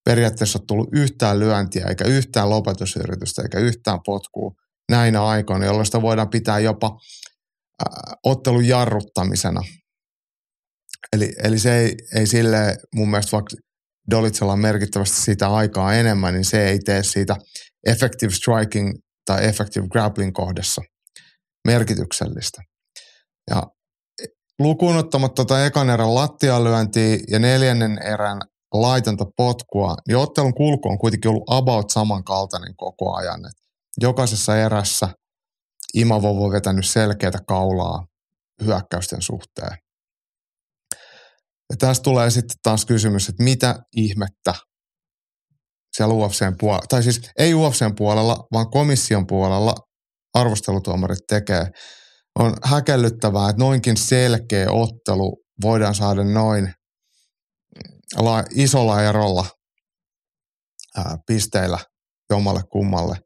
periaatteessa ole tullut yhtään lyöntiä, eikä yhtään lopetusyritystä, eikä yhtään potkua näinä aikoina, jolloin sitä voidaan pitää jopa äh, ottelun jarruttamisena. Eli, eli se ei, ei sille mun mielestä vaikka Dolitsella on merkittävästi sitä aikaa enemmän, niin se ei tee siitä effective striking tai effective grappling kohdassa merkityksellistä. Ja lukuun ottamatta tuota ekan erän lattialyöntiä ja neljännen erän laitonta potkua, niin ottelun kulku on kuitenkin ollut about samankaltainen koko ajan. Et jokaisessa erässä Imavo on vetänyt selkeätä kaulaa hyökkäysten suhteen. Ja tästä tulee sitten taas kysymys, että mitä ihmettä siellä UFCn puolella, tai siis ei UFCn puolella, vaan komission puolella arvostelutuomarit tekee. On häkellyttävää, että noinkin selkeä ottelu voidaan saada noin la, isolla erolla ää, pisteillä jommalle kummalle.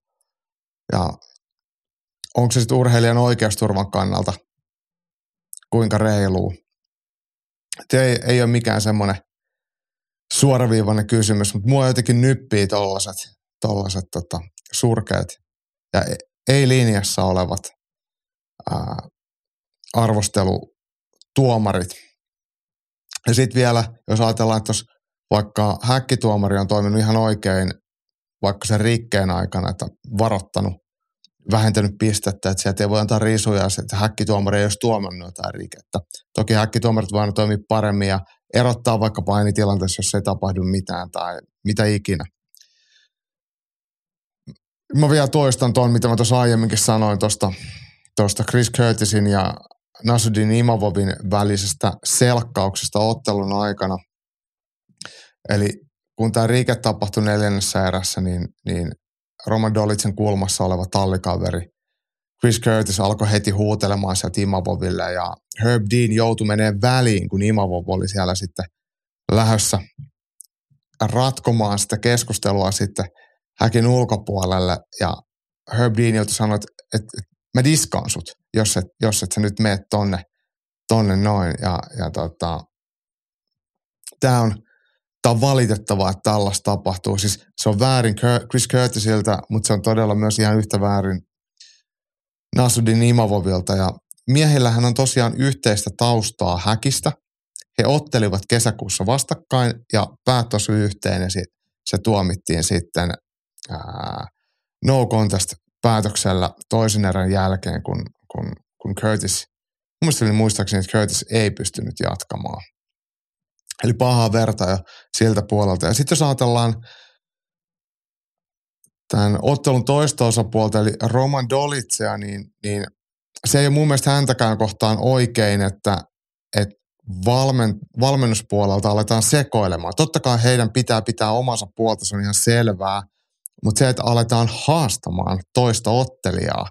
Ja onko se sitten urheilijan oikeusturvan kannalta kuinka reiluu? Ei, ei ole mikään semmoinen suoraviivainen kysymys, mutta mua jotenkin nyppii tollaset, tollaset tota, surkeat ja e, ei linjassa olevat ää, arvostelutuomarit. Ja sitten vielä, jos ajatellaan, että jos vaikka häkkituomari on toiminut ihan oikein vaikka sen rikkeen aikana, että varoittanut, vähentänyt pistettä, että sieltä ei voi antaa riisuja, että häkkituomari ei olisi tuomannut jotain rikettä. Toki häkkituomarit voivat toimia paremmin ja erottaa vaikka painitilanteessa, jos ei tapahdu mitään tai mitä ikinä. Mä vielä toistan tuon, mitä mä tuossa aiemminkin sanoin tuosta tosta Chris Curtisin ja Nasudin Imavovin välisestä selkkauksesta ottelun aikana. Eli kun tämä rike tapahtui neljännessä erässä, niin, niin Roman Dolitsen kulmassa oleva tallikaveri Chris Curtis alkoi heti huutelemaan sieltä Imavoville ja Herb Dean joutui menemään väliin, kun Imavov oli siellä sitten lähdössä ratkomaan sitä keskustelua sitten häkin ulkopuolelle ja Herb Dean joutui sanoa, että, että, mä diskaan sut, jos et, jos et sä nyt meet tonne, tonne noin. Ja, ja tota, tämä on, tää on valitettavaa, että tällaista tapahtuu. Siis se on väärin Chris Curtisilta, mutta se on todella myös ihan yhtä väärin Nasudin Imavovilta. Ja miehillähän on tosiaan yhteistä taustaa häkistä. He ottelivat kesäkuussa vastakkain ja päät yhteen ja se tuomittiin sitten ää, no contest päätöksellä toisen erän jälkeen, kun, kun, kun Curtis, muistaakseni, että Curtis ei pystynyt jatkamaan. Eli pahaa verta jo siltä puolelta. Ja sitten jos ajatellaan tämän ottelun toista osapuolta, eli Roman Dolitsea, niin, niin se ei ole mun mielestä häntäkään kohtaan oikein, että, että valmen, valmennuspuolelta aletaan sekoilemaan. Totta kai heidän pitää pitää omansa puolta, se on ihan selvää, mutta se, että aletaan haastamaan toista ottelijaa,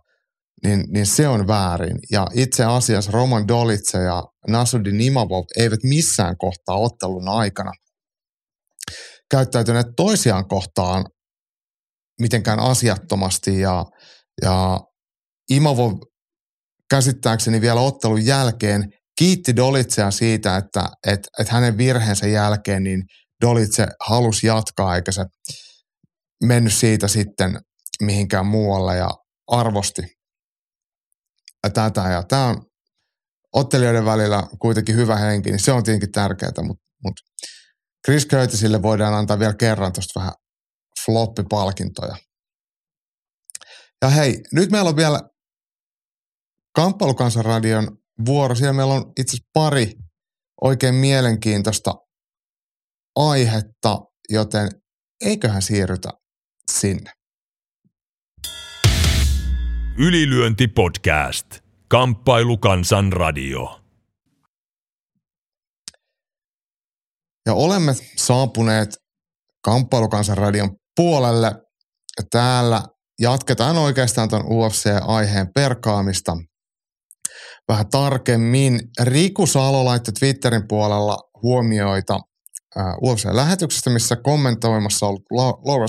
niin, niin se on väärin. Ja itse asiassa Roman Dolitse ja Nasudin Imavov eivät missään kohtaa ottelun aikana käyttäytyneet toisiaan kohtaan mitenkään asiattomasti ja, ja Imavov käsittääkseni vielä ottelun jälkeen kiitti Dolitsea siitä, että et, et hänen virheensä jälkeen niin Dolitse halusi jatkaa eikä se mennyt siitä sitten mihinkään muualle ja arvosti tätä. Ja tämä on ottelijoiden välillä kuitenkin hyvä henki, niin se on tietenkin tärkeää, mutta, mutta Chris Curtisille voidaan antaa vielä kerran tuosta vähän floppipalkintoja. Ja hei, nyt meillä on vielä Kamppailukansanradion vuoro. Siellä meillä on itse asiassa pari oikein mielenkiintoista aihetta, joten eiköhän siirrytä sinne. Ylilyönti podcast. Kamppailukansan radio. Ja olemme saapuneet Kamppailukansan radion puolelle. Täällä jatketaan oikeastaan tuon UFC-aiheen perkaamista vähän tarkemmin. Riku Salo laittoi Twitterin puolella huomioita UFC-lähetyksestä, missä kommentoimassa ollut Laura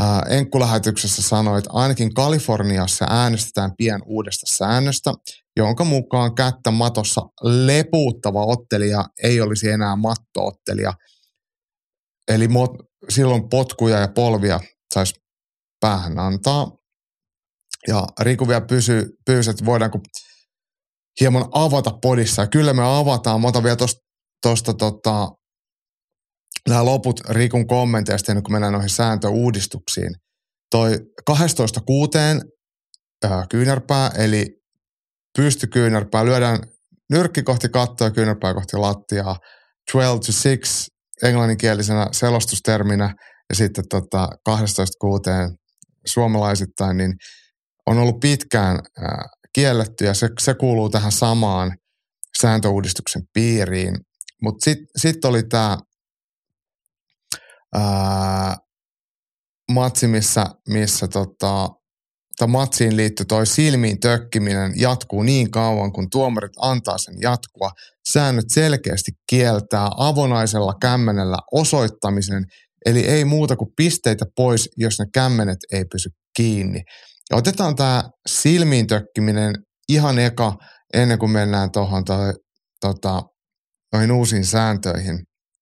Sanko Enkkulähetyksessä sanoi, että ainakin Kaliforniassa äänestetään pian uudesta säännöstä, jonka mukaan kättä matossa lepuuttava ottelija ei olisi enää mattoottelija. Eli mot, silloin potkuja ja polvia saisi päähän antaa. Ja Riku vielä pysy, pyysi, että voidaanko hieman avata podissa. Ja kyllä me avataan. Mä otan vielä tuosta tota, nämä loput Rikun kommenteista ennen kuin mennään noihin sääntöuudistuksiin. Toi 12.6. kyynärpää, eli pystykyynärpää, lyödään nyrkki kohti kattoa kyynärpää kohti lattiaa. 12 to 6 englanninkielisenä selostusterminä ja sitten tota 12.6. suomalaisittain, niin on ollut pitkään äh, kielletty ja se, se kuuluu tähän samaan sääntöuudistuksen piiriin. Mutta sitten sit oli tämä matsi, missä, missä tota, matsiin liittyy toi silmiin tökkiminen jatkuu niin kauan, kun tuomarit antaa sen jatkua. Säännöt selkeästi kieltää avonaisella kämmenellä osoittamisen, eli ei muuta kuin pisteitä pois, jos ne kämmenet ei pysy kiinni. Ja otetaan tämä silmiin tökkiminen ihan eka ennen kuin mennään tuohon tota, noihin uusiin sääntöihin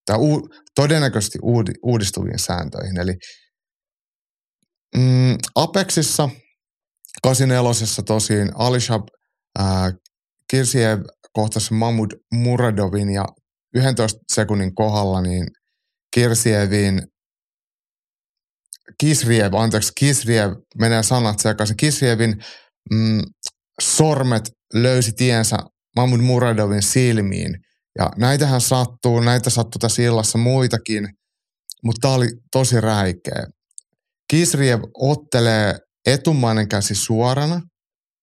tai u, todennäköisesti uudi, uudistuviin sääntöihin. Eli mm, Apexissa 84 tosiaan Alishab Kirsiev kohtasi Mahmud Muradovin ja 11 sekunnin kohdalla niin Kirsievin Kisriev, anteeksi, Kisriev, menee sanat sekaisin. Kisrievin mm, sormet löysi tiensä Mahmud Muradovin silmiin – ja näitähän sattuu, näitä sattuu tässä illassa muitakin, mutta tämä oli tosi räikeä. Kisriev ottelee etumainen käsi suorana,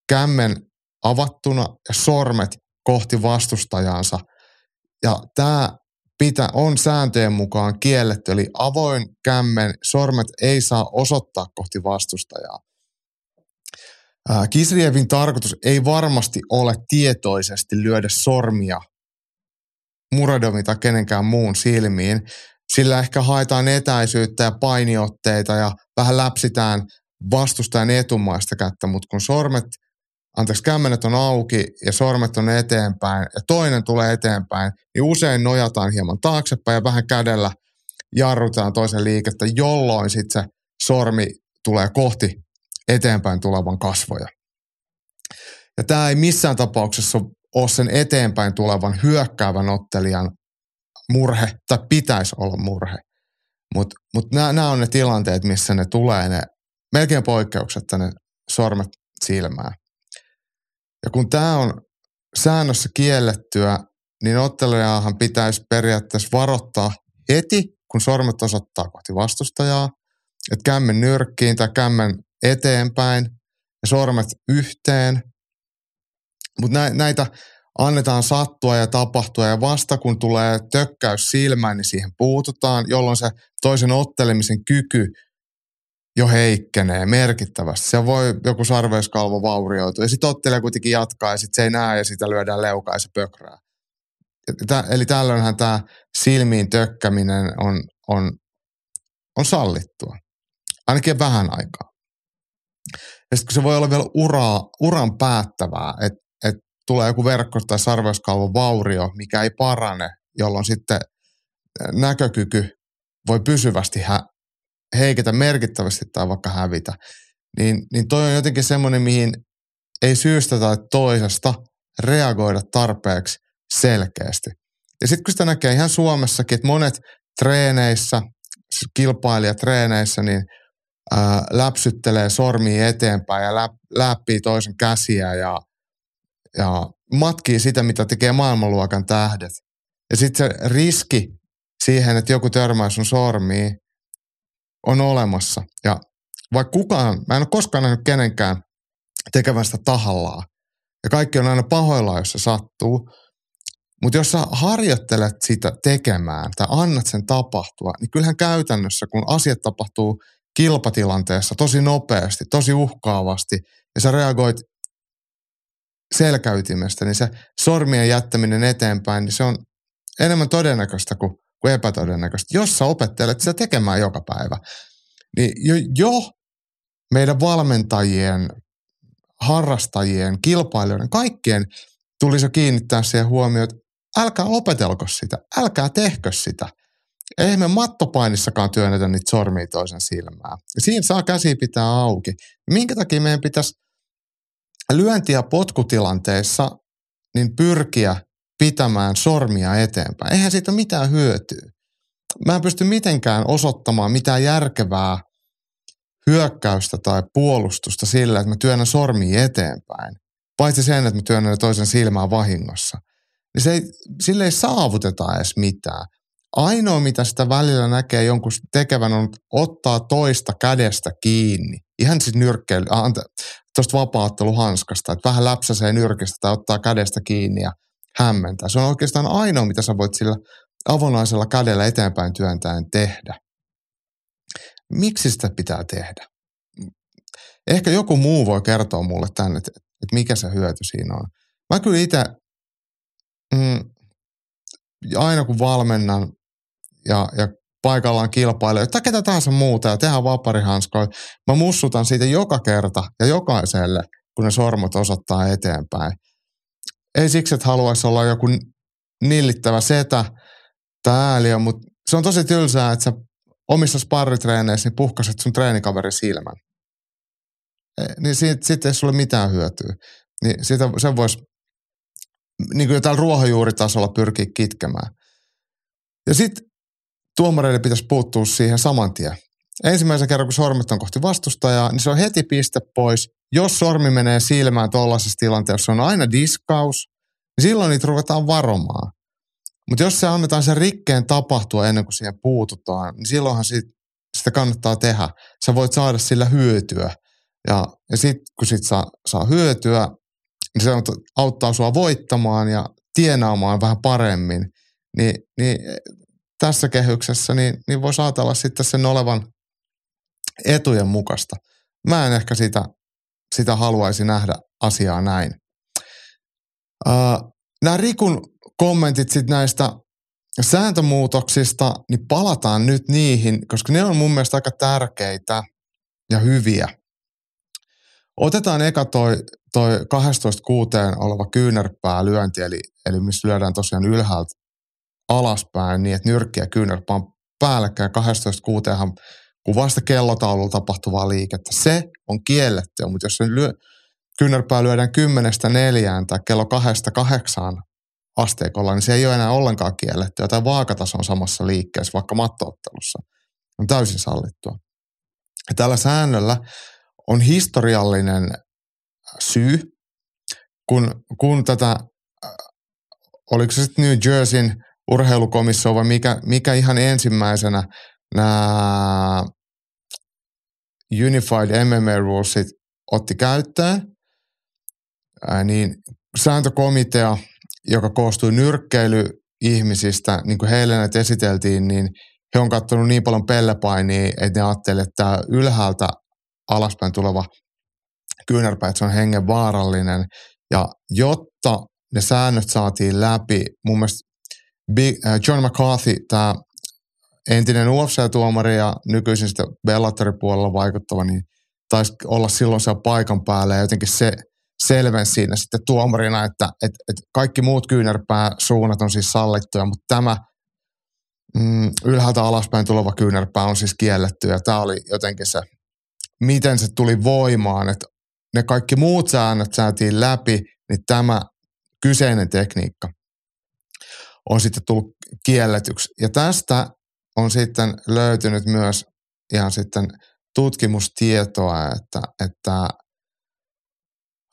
kämmen avattuna ja sormet kohti vastustajansa. Ja tämä pitä, on sääntöjen mukaan kielletty, eli avoin kämmen, sormet ei saa osoittaa kohti vastustajaa. Kisrievin tarkoitus ei varmasti ole tietoisesti lyödä sormia Muradovin tai kenenkään muun silmiin. Sillä ehkä haetaan etäisyyttä ja painiotteita ja vähän läpsitään vastustajan etumaista kättä, mutta kun sormet, anteeksi, kämmenet on auki ja sormet on eteenpäin ja toinen tulee eteenpäin, niin usein nojataan hieman taaksepäin ja vähän kädellä jarrutaan toisen liikettä, jolloin sitten se sormi tulee kohti eteenpäin tulevan kasvoja. Ja tämä ei missään tapauksessa ole sen eteenpäin tulevan hyökkäävän ottelijan murhe, tai pitäisi olla murhe. Mutta mut, mut nämä on ne tilanteet, missä ne tulee ne melkein poikkeuksetta ne sormet silmään. Ja kun tämä on säännössä kiellettyä, niin ottelijahan pitäisi periaatteessa varoittaa heti, kun sormet osoittaa kohti vastustajaa, että kämmen nyrkkiin tai kämmen eteenpäin ja sormet yhteen – mutta näitä annetaan sattua ja tapahtua ja vasta kun tulee tökkäys silmään, niin siihen puututaan, jolloin se toisen ottelemisen kyky jo heikkenee merkittävästi. Se voi joku sarveiskalvo vaurioitua ja sitten ottelija kuitenkin jatkaa ja sitten se ei näe ja sitä lyödään leukaa ja se pökrää. Eli tällöinhän tämä silmiin tökkäminen on, on, on sallittua. Ainakin vähän aikaa. Ja sitten kun se voi olla vielä uraa, uran päättävää, että tulee joku verkko- tai sarveskalvon vaurio, mikä ei parane, jolloin sitten näkökyky voi pysyvästi hä- heiketä merkittävästi tai vaikka hävitä. Niin, niin toi on jotenkin semmoinen, mihin ei syystä tai toisesta reagoida tarpeeksi selkeästi. Ja sitten kun sitä näkee ihan Suomessakin, että monet treeneissä, kilpailijatreeneissä, niin ää, läpsyttelee sormia eteenpäin ja läp, läppii toisen käsiä ja, ja matkii sitä, mitä tekee maailmanluokan tähdet. Ja sitten se riski siihen, että joku törmää sun sormiin, on olemassa. Ja vaikka kukaan, mä en ole koskaan nähnyt kenenkään tekevän sitä tahallaan. Ja kaikki on aina pahoillaan, jos se sattuu. Mutta jos sä harjoittelet sitä tekemään tai annat sen tapahtua, niin kyllähän käytännössä, kun asiat tapahtuu kilpatilanteessa tosi nopeasti, tosi uhkaavasti, ja sä reagoit selkäytimestä, niin se sormien jättäminen eteenpäin, niin se on enemmän todennäköistä kuin, kuin epätodennäköistä. Jos sä opettelet sitä tekemään joka päivä, niin jo, jo meidän valmentajien, harrastajien, kilpailijoiden, kaikkien tulisi kiinnittää siihen huomioon, että älkää opetelko sitä, älkää tehkö sitä. Eihän me mattopainissakaan työnnetä niitä sormia toisen silmään. Ja siinä saa käsi pitää auki. Minkä takia meidän pitäisi lyönti- ja potkutilanteissa niin pyrkiä pitämään sormia eteenpäin. Eihän siitä mitään hyötyä. Mä en pysty mitenkään osoittamaan mitään järkevää hyökkäystä tai puolustusta sillä, että mä työnnän sormia eteenpäin. Paitsi sen, että mä työnnän toisen silmään vahingossa. Niin se ei, sille ei saavuteta edes mitään. Ainoa, mitä sitä välillä näkee jonkun tekevän, on ottaa toista kädestä kiinni. Ihan siis nyrkkeily, tuosta vapaatteluhanskasta, että vähän läpsäsee nyrkistä tai ottaa kädestä kiinni ja hämmentää. Se on oikeastaan ainoa, mitä sä voit sillä avonaisella kädellä eteenpäin työntäen tehdä. Miksi sitä pitää tehdä? Ehkä joku muu voi kertoa mulle tänne, että, että mikä se hyöty siinä on. Mä kyllä itse, mm, aina kun valmennan ja, ja paikallaan kilpailee, tai ketä tahansa muuta ja tehdään vaparihanskoja, mä mussutan siitä joka kerta ja jokaiselle, kun ne sormut osoittaa eteenpäin. Ei siksi, että haluaisi olla joku nillittävä setä tai ääliö, mutta se on tosi tylsää, että sä omissa sparritreeneissä niin puhkaset sun treenikaverin silmän. E, niin siitä, siitä ei sulle mitään hyötyä. Niin sitä, sen voisi niin kuin täällä ruohonjuuritasolla pyrkiä kitkemään. Ja sitten tuomareille pitäisi puuttua siihen saman tien. Ensimmäisen kerran, kun sormet on kohti vastustajaa, niin se on heti piste pois. Jos sormi menee silmään tuollaisessa tilanteessa, on aina diskaus, niin silloin niitä ruvetaan varomaan. Mutta jos se annetaan sen rikkeen tapahtua ennen kuin siihen puututaan, niin silloinhan sit, sitä kannattaa tehdä. Sä voit saada sillä hyötyä. Ja, ja sitten kun sit saa, saa hyötyä, niin se auttaa sua voittamaan ja tienaamaan vähän paremmin. Ni, niin tässä kehyksessä, niin, niin voisi ajatella sitten sen olevan etujen mukaista. Mä en ehkä sitä, sitä haluaisi nähdä asiaa näin. Uh, nämä Rikun kommentit sitten näistä sääntömuutoksista, niin palataan nyt niihin, koska ne on mun mielestä aika tärkeitä ja hyviä. Otetaan eka toi, toi 12.6 oleva kyynärpää lyönti, eli, eli missä lyödään tosiaan ylhäältä alaspäin niin, että nyrkki ja kyynärpää on päällekkäin 12.6 kuvasta kellotaululla tapahtuvaa liikettä. Se on kielletty, mutta jos se lyö, kyynärpää lyödään kymmenestä neljään tai kello kahdesta kahdeksaan asteikolla, niin se ei ole enää ollenkaan kielletty. Tai vaakataso on samassa liikkeessä, vaikka mattoottelussa. On täysin sallittua. Ja tällä säännöllä on historiallinen syy, kun, kun tätä, oliko se sitten New Jerseyn urheilukomissio vai mikä, mikä ihan ensimmäisenä nämä Unified MMA Rulesit otti käyttöön, ää, niin sääntökomitea, joka koostui nyrkkeilyihmisistä, niin kuin heille näitä esiteltiin, niin he on katsonut niin paljon pellepainia, että ne ajattelivat, että tämä ylhäältä alaspäin tuleva kyynärpää, että se on hengen vaarallinen. Ja jotta ne säännöt saatiin läpi, mun mielestä Big, äh, John McCarthy, tämä entinen UFC-tuomari ja nykyisin sitten Bellatorin puolella vaikuttava, niin taisi olla silloin siellä paikan päällä ja jotenkin se selvensi siinä sitten tuomarina, että, että, että kaikki muut kyynärpää suunnat on siis sallittuja, mutta tämä mm, ylhäältä alaspäin tuleva kyynärpää on siis kielletty ja tämä oli jotenkin se, miten se tuli voimaan, että ne kaikki muut säännöt säätiin läpi, niin tämä kyseinen tekniikka on sitten tullut kielletyksi. Ja tästä on sitten löytynyt myös ihan sitten tutkimustietoa, että, että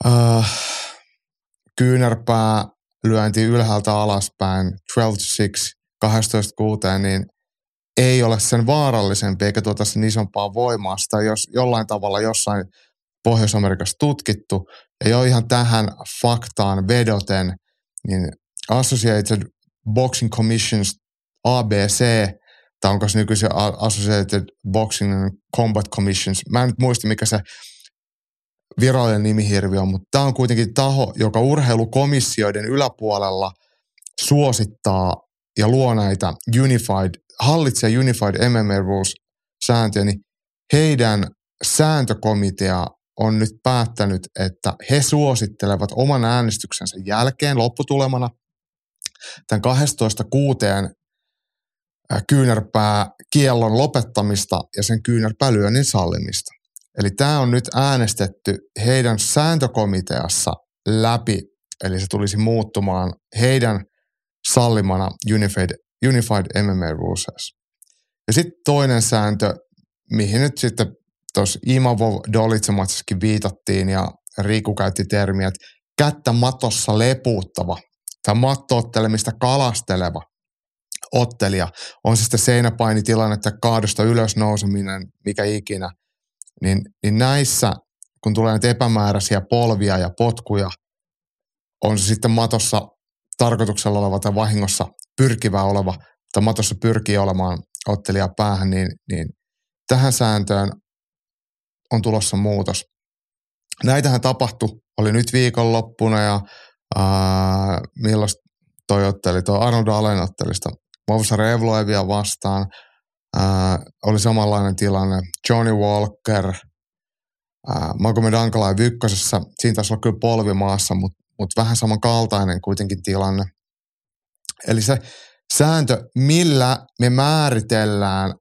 äh, kyynärpää lyönti ylhäältä alaspäin 12 12 6, niin ei ole sen vaarallisempi eikä tuota sen isompaa voimaa. Sitä jos jollain tavalla jossain Pohjois-Amerikassa tutkittu. Ja jo ihan tähän faktaan vedoten, niin Associated Boxing Commissions ABC, tai onko se nykyisin Associated Boxing and Combat Commissions, mä en nyt muista mikä se virallinen nimihirvi on, mutta tämä on kuitenkin taho, joka urheilukomissioiden yläpuolella suosittaa ja luo näitä Unified, hallitsee Unified MMA Rules sääntöjä, niin heidän sääntökomitea on nyt päättänyt, että he suosittelevat oman äänestyksensä jälkeen lopputulemana tämän 12.6. kyynärpää kiellon lopettamista ja sen kyynärpäälyönnin sallimista. Eli tämä on nyt äänestetty heidän sääntökomiteassa läpi, eli se tulisi muuttumaan heidän sallimana Unified, Unified MMA Rules. Ja sitten toinen sääntö, mihin nyt sitten tuossa Imavov Dolitsematsissakin viitattiin ja Riku käytti termiä, että kättä matossa lepuuttava tai mattoottelemista kalasteleva ottelija, on se sitten seinäpainitilanne tai kaadosta ylös nouseminen, mikä ikinä, niin, niin näissä, kun tulee näitä epämääräisiä polvia ja potkuja, on se sitten matossa tarkoituksella oleva tai vahingossa pyrkivä oleva, tai matossa pyrkii olemaan ottelija päähän, niin, niin tähän sääntöön on tulossa muutos. Näitähän tapahtui, oli nyt viikonloppuna ja milloin toi otteli, tuo Arnold Allen ottelista Movsar Evloevia vastaan. Ää, oli samanlainen tilanne. Johnny Walker, ää, Magomed Ankalain Vykkosessa, siinä taisi olla kyllä polvi maassa, mutta mut vähän samankaltainen kuitenkin tilanne. Eli se sääntö, millä me määritellään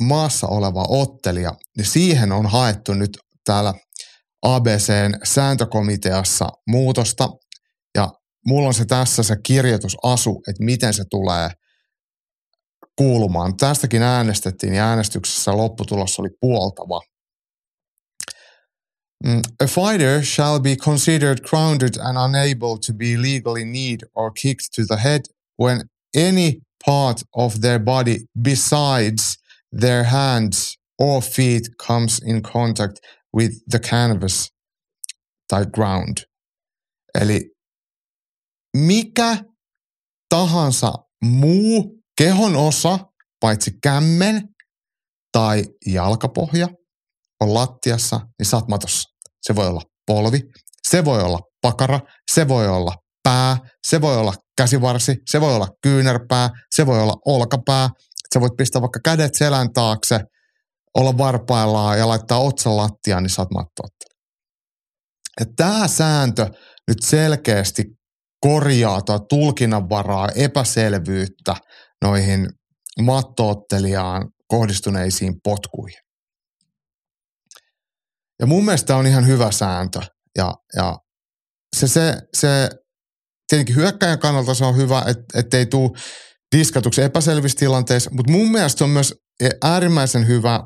maassa oleva ottelija, niin siihen on haettu nyt täällä ABCn sääntökomiteassa muutosta. Mulla on se tässä se kirjoitusasu, että miten se tulee kuulumaan. Tästäkin äänestettiin ja äänestyksessä lopputulos oli puoltava. Mm, a fighter shall be considered grounded and unable to be legally kneed or kicked to the head when any part of their body besides their hands or feet comes in contact with the canvas tai ground. Eli mikä tahansa muu kehon osa, paitsi kämmen tai jalkapohja, on lattiassa, niin sä oot matossa. Se voi olla polvi, se voi olla pakara, se voi olla pää, se voi olla käsivarsi, se voi olla kyynärpää, se voi olla olkapää, Sä voit pistää vaikka kädet selän taakse, olla varpaillaan ja laittaa otsan lattiaan, niin saat mattoottele. Ja tämä sääntö nyt selkeästi korjaa tuo tulkinnanvaraa, epäselvyyttä noihin mattoottelijaan kohdistuneisiin potkuihin. Ja mun mielestä on ihan hyvä sääntö. Ja, ja se, se, se, tietenkin hyökkäjän kannalta se on hyvä, että et ei tule diskatuksi epäselvissä tilanteissa, mutta mun mielestä on myös äärimmäisen hyvä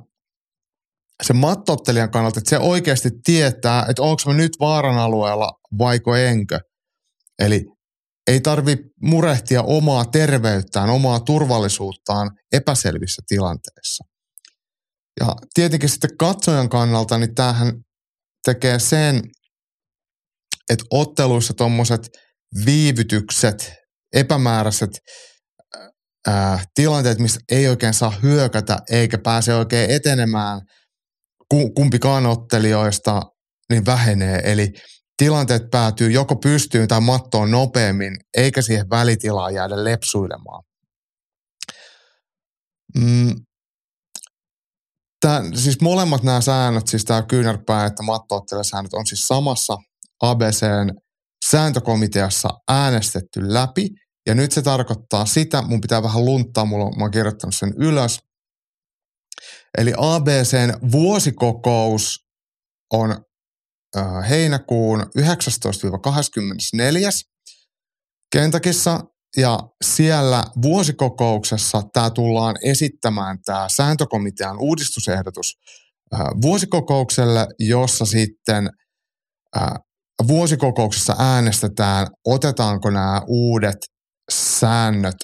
se mattottelijan kannalta, että se oikeasti tietää, että onko mä nyt vaaran alueella vaiko enkö. Eli ei tarvi murehtia omaa terveyttään, omaa turvallisuuttaan epäselvissä tilanteissa. Ja tietenkin sitten katsojan kannalta, niin tämähän tekee sen, että otteluissa tuommoiset viivytykset, epämääräiset äh, tilanteet, missä ei oikein saa hyökätä eikä pääse oikein etenemään kumpikaan ottelijoista, niin vähenee. Eli tilanteet päätyy joko pystyyn tai mattoon nopeammin, eikä siihen välitilaan jäädä lepsuilemaan. Mm. Tää, siis molemmat nämä säännöt, siis tämä kyynärpää että mattoottelijasäännöt on siis samassa ABCn sääntökomiteassa äänestetty läpi – ja nyt se tarkoittaa sitä, mun pitää vähän lunttaa, mulla, mä oon kirjoittanut sen ylös. Eli ABCn vuosikokous on heinäkuun 19-24. Kentakissa ja siellä vuosikokouksessa tämä tullaan esittämään tämä sääntökomitean uudistusehdotus vuosikokoukselle, jossa sitten vuosikokouksessa äänestetään, otetaanko nämä uudet säännöt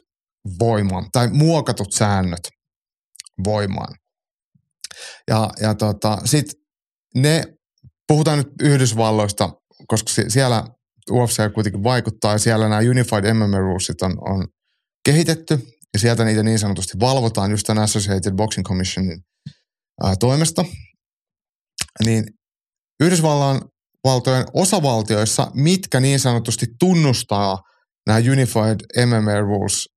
voimaan tai muokatut säännöt voimaan. Ja, ja tota, sitten ne, puhutaan nyt Yhdysvalloista, koska siellä UFC kuitenkin vaikuttaa ja siellä nämä Unified MMA Rulesit on, on kehitetty ja sieltä niitä niin sanotusti valvotaan just tämän Associated Boxing Commissionin ää, toimesta. Niin Yhdysvallan valtojen osavaltioissa, mitkä niin sanotusti tunnustaa nämä Unified MMA Rules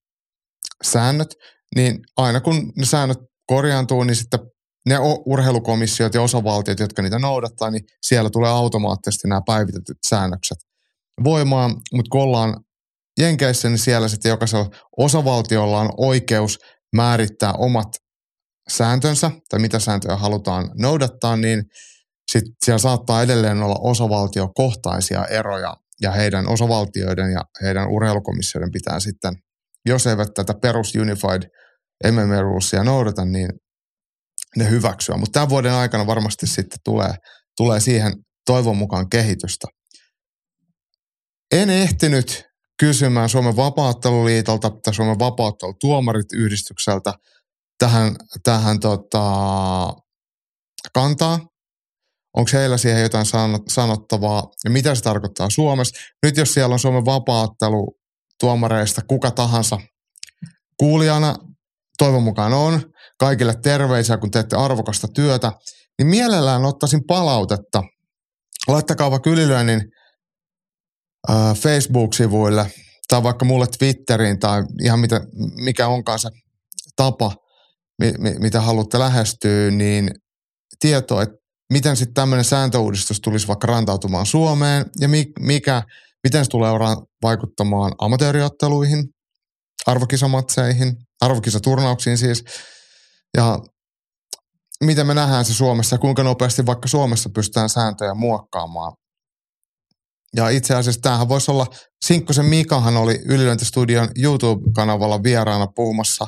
säännöt, niin aina kun ne säännöt korjaantuu, niin sitten ne urheilukomissiot ja osavaltiot, jotka niitä noudattaa, niin siellä tulee automaattisesti nämä päivitetyt säännökset voimaan, mutta kun ollaan Jenkeissä, niin siellä sitten jokaisella osavaltiolla on oikeus määrittää omat sääntönsä tai mitä sääntöjä halutaan noudattaa, niin sitten siellä saattaa edelleen olla osavaltiokohtaisia eroja ja heidän osavaltioiden ja heidän urheilukomissioiden pitää sitten, jos eivät tätä perus Unified MMA Rulesia noudata, niin ne hyväksyä. Mutta tämän vuoden aikana varmasti sitten tulee, tulee siihen toivon mukaan kehitystä. En ehtinyt kysymään Suomen vapaatteluliitolta tai Suomen vapaattelutuomarit yhdistykseltä tähän, tähän tota, kantaa. Onko heillä siihen jotain sanottavaa ja mitä se tarkoittaa Suomessa? Nyt jos siellä on Suomen vapaattelu tuomareista kuka tahansa kuulijana, toivon mukaan on, kaikille terveisiä, kun teette arvokasta työtä, niin mielellään ottaisin palautetta. Laittakaa vaikka ylilyönnin äh, Facebook-sivuille tai vaikka mulle Twitteriin tai ihan mitä, mikä onkaan se tapa, mi, mi, mitä haluatte lähestyä, niin tieto, että miten sitten tämmöinen sääntöuudistus tulisi vaikka rantautumaan Suomeen ja mi, mikä, miten se tulee vaikuttamaan amatööriotteluihin, arvokisamatseihin, arvokisaturnauksiin siis, ja miten me nähdään se Suomessa ja kuinka nopeasti vaikka Suomessa pystytään sääntöjä muokkaamaan. Ja itse asiassa tämähän voisi olla, Sinkkosen Mikahan oli Ylilöintistudion YouTube-kanavalla vieraana puhumassa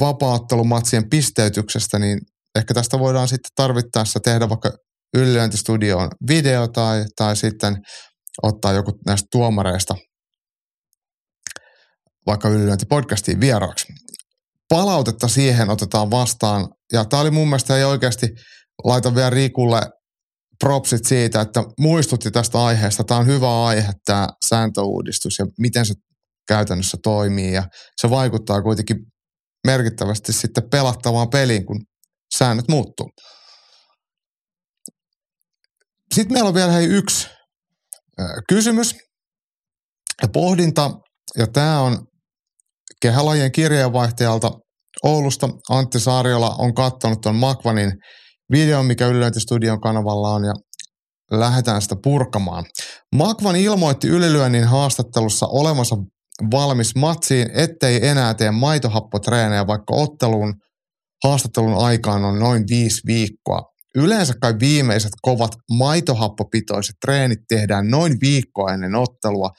vapaattelumatsien pisteytyksestä, niin ehkä tästä voidaan sitten tarvittaessa tehdä vaikka Ylilöintistudioon video tai, tai sitten ottaa joku näistä tuomareista vaikka Ylilöintipodcastiin vieraaksi. Palautetta siihen otetaan vastaan. Ja tämä oli mun mielestä ei oikeasti, laita vielä Rikulle propsit siitä, että muistutti tästä aiheesta. Tämä on hyvä aihe, tämä sääntöuudistus ja miten se käytännössä toimii. Ja se vaikuttaa kuitenkin merkittävästi sitten pelattavaan peliin, kun säännöt muuttuu. Sitten meillä on vielä hei yksi kysymys ja pohdinta, ja tämä on kehälajien kirjeenvaihtajalta Oulusta. Antti Saariola on katsonut tuon Makvanin videon, mikä Ylilöintistudion kanavalla on, ja lähdetään sitä purkamaan. Makvan ilmoitti ylilyönnin haastattelussa olemansa valmis matsiin, ettei enää tee maitohappotreenejä, vaikka ottelun haastattelun aikaan on noin viisi viikkoa. Yleensä kai viimeiset kovat maitohappopitoiset treenit tehdään noin viikkoa ennen ottelua,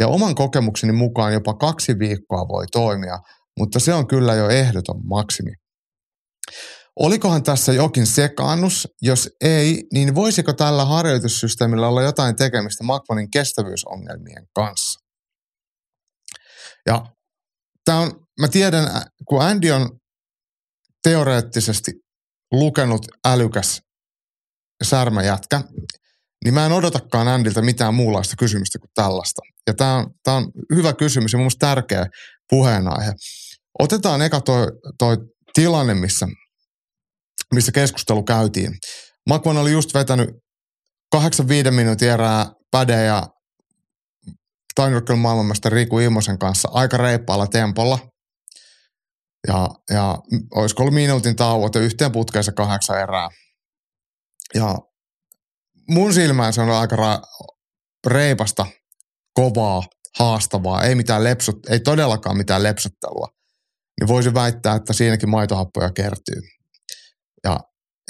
ja oman kokemukseni mukaan jopa kaksi viikkoa voi toimia, mutta se on kyllä jo ehdoton maksimi. Olikohan tässä jokin sekaannus? Jos ei, niin voisiko tällä harjoitussysteemillä olla jotain tekemistä Makvanin kestävyysongelmien kanssa? Ja tämä on, mä tiedän, kun Andy on teoreettisesti lukenut älykäs särmäjätkä, niin mä en odotakaan Andiltä mitään muunlaista kysymystä kuin tällaista. Ja tämä on, on hyvä kysymys ja mun mielestä tärkeä puheenaihe. Otetaan eka toi, toi tilanne, missä, missä keskustelu käytiin. Makvan oli just vetänyt 85 minuutin erää päde ja Tainurkkelun maailmanmestari Riku Immosen kanssa aika reippaalla tempolla. Ja, ja olisiko ollut minuutin tauot ja yhteen putkeensa kahdeksan erää. Ja mun silmään se on aika ra- reipasta, kovaa, haastavaa, ei mitään lepsut, ei todellakaan mitään lepsuttelua. Niin voisin väittää, että siinäkin maitohappoja kertyy. Ja,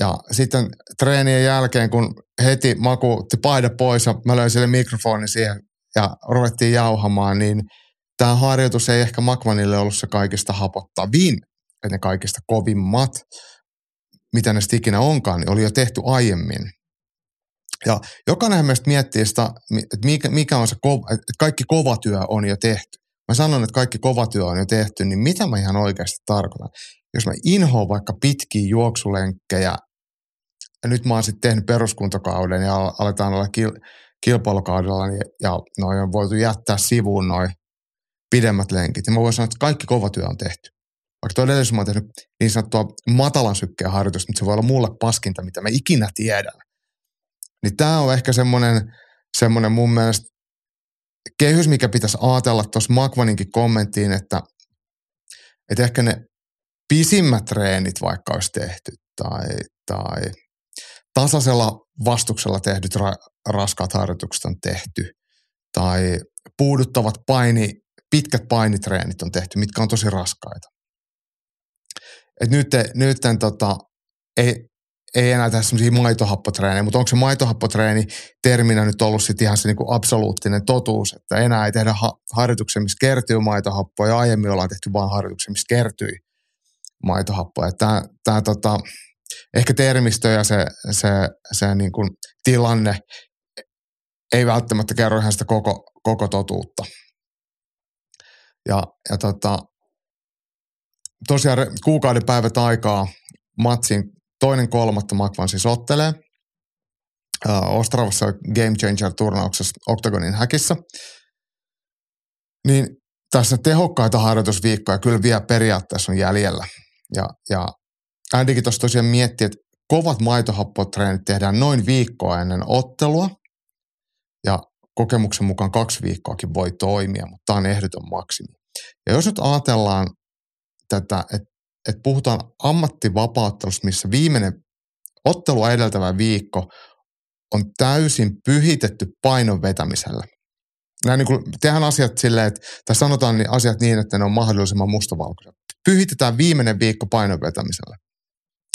ja sitten treenien jälkeen, kun heti makuutti paida pois ja mä löin sille mikrofonin siihen ja ruvettiin jauhamaan, niin tämä harjoitus ei ehkä Makvanille ollut se kaikista hapottavin, että ne kaikista kovimmat. mitä ne sitten ikinä onkaan, niin oli jo tehty aiemmin. Ja jokainen meistä miettii sitä, että mikä, mikä on se, kova, että kaikki kova työ on jo tehty. Mä sanon, että kaikki kova työ on jo tehty, niin mitä mä ihan oikeasti tarkoitan? Jos mä inhoan vaikka pitkiä juoksulenkkejä, ja nyt mä oon sitten tehnyt peruskuntokauden ja aletaan olla kil, kilpailukaudella, niin, ja noin on voitu jättää sivuun noin pidemmät lenkit. Ja mä voin sanoa, että kaikki kova työ on tehty. Vaikka todellisuudessa mä oon tehnyt niin sanottua matalan sykkeen harjoitusta, mutta se voi olla mulle paskinta, mitä mä ikinä tiedän. Niin tämä on ehkä semmoinen, semmoinen mun mielestä kehys, mikä pitäisi ajatella tuossa Makvaninkin kommenttiin, että, että ehkä ne pisimmät treenit vaikka olisi tehty tai, tai tasaisella vastuksella tehdyt ra- raskaat harjoitukset on tehty tai puuduttavat paini, pitkät painitreenit on tehty, mitkä on tosi raskaita. Et nyt, nyt tota, ei, ei enää tehdä semmoisia maitohappotreenejä, mutta onko se maitohappotreeni terminä nyt ollut sitten ihan se niinku absoluuttinen totuus, että enää ei tehdä ha- harjoituksia, missä kertyy maitohappoa ja aiemmin ollaan tehty vain harjoituksia, missä kertyi maitohappoa. Tämä, tämä tota, ehkä termistö ja se, se, se niin kuin tilanne ei välttämättä kerro ihan sitä koko, koko totuutta. Ja, ja tota, tosiaan kuukauden päivät aikaa matsin toinen kolmatta Makvan siis ottelee. Uh, Ostravassa Game Changer-turnauksessa Octagonin häkissä. Niin tässä tehokkaita harjoitusviikkoja kyllä vielä periaatteessa on jäljellä. Ja, ja Andykin tuossa tosiaan mietti, että kovat maitohappotreenit tehdään noin viikkoa ennen ottelua. Ja kokemuksen mukaan kaksi viikkoakin voi toimia, mutta tämä on ehdoton maksimi. Ja jos nyt ajatellaan tätä, että, että puhutaan ammattivapauttelusta, missä viimeinen ottelua edeltävä viikko on täysin pyhitetty painon vetämisellä. Näin niin kuin, tehdään asiat silleen, että, tai sanotaan niin asiat niin, että ne on mahdollisimman mustavalkoisia. Pyhitetään viimeinen viikko painon vetämisellä,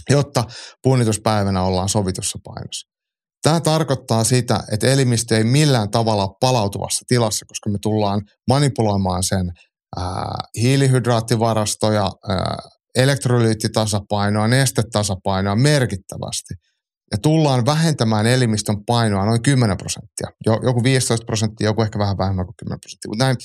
jotta punnituspäivänä ollaan sovitussa painossa. Tämä tarkoittaa sitä, että elimistö ei millään tavalla palautuvassa tilassa, koska me tullaan manipuloimaan sen ää, hiilihydraattivarastoja, ää, elektrolyyttitasapainoa, nestetasapainoa merkittävästi. Ja tullaan vähentämään elimistön painoa noin 10 prosenttia. Joku 15 prosenttia, joku ehkä vähän vähemmän kuin 10 prosenttia. Mutta näin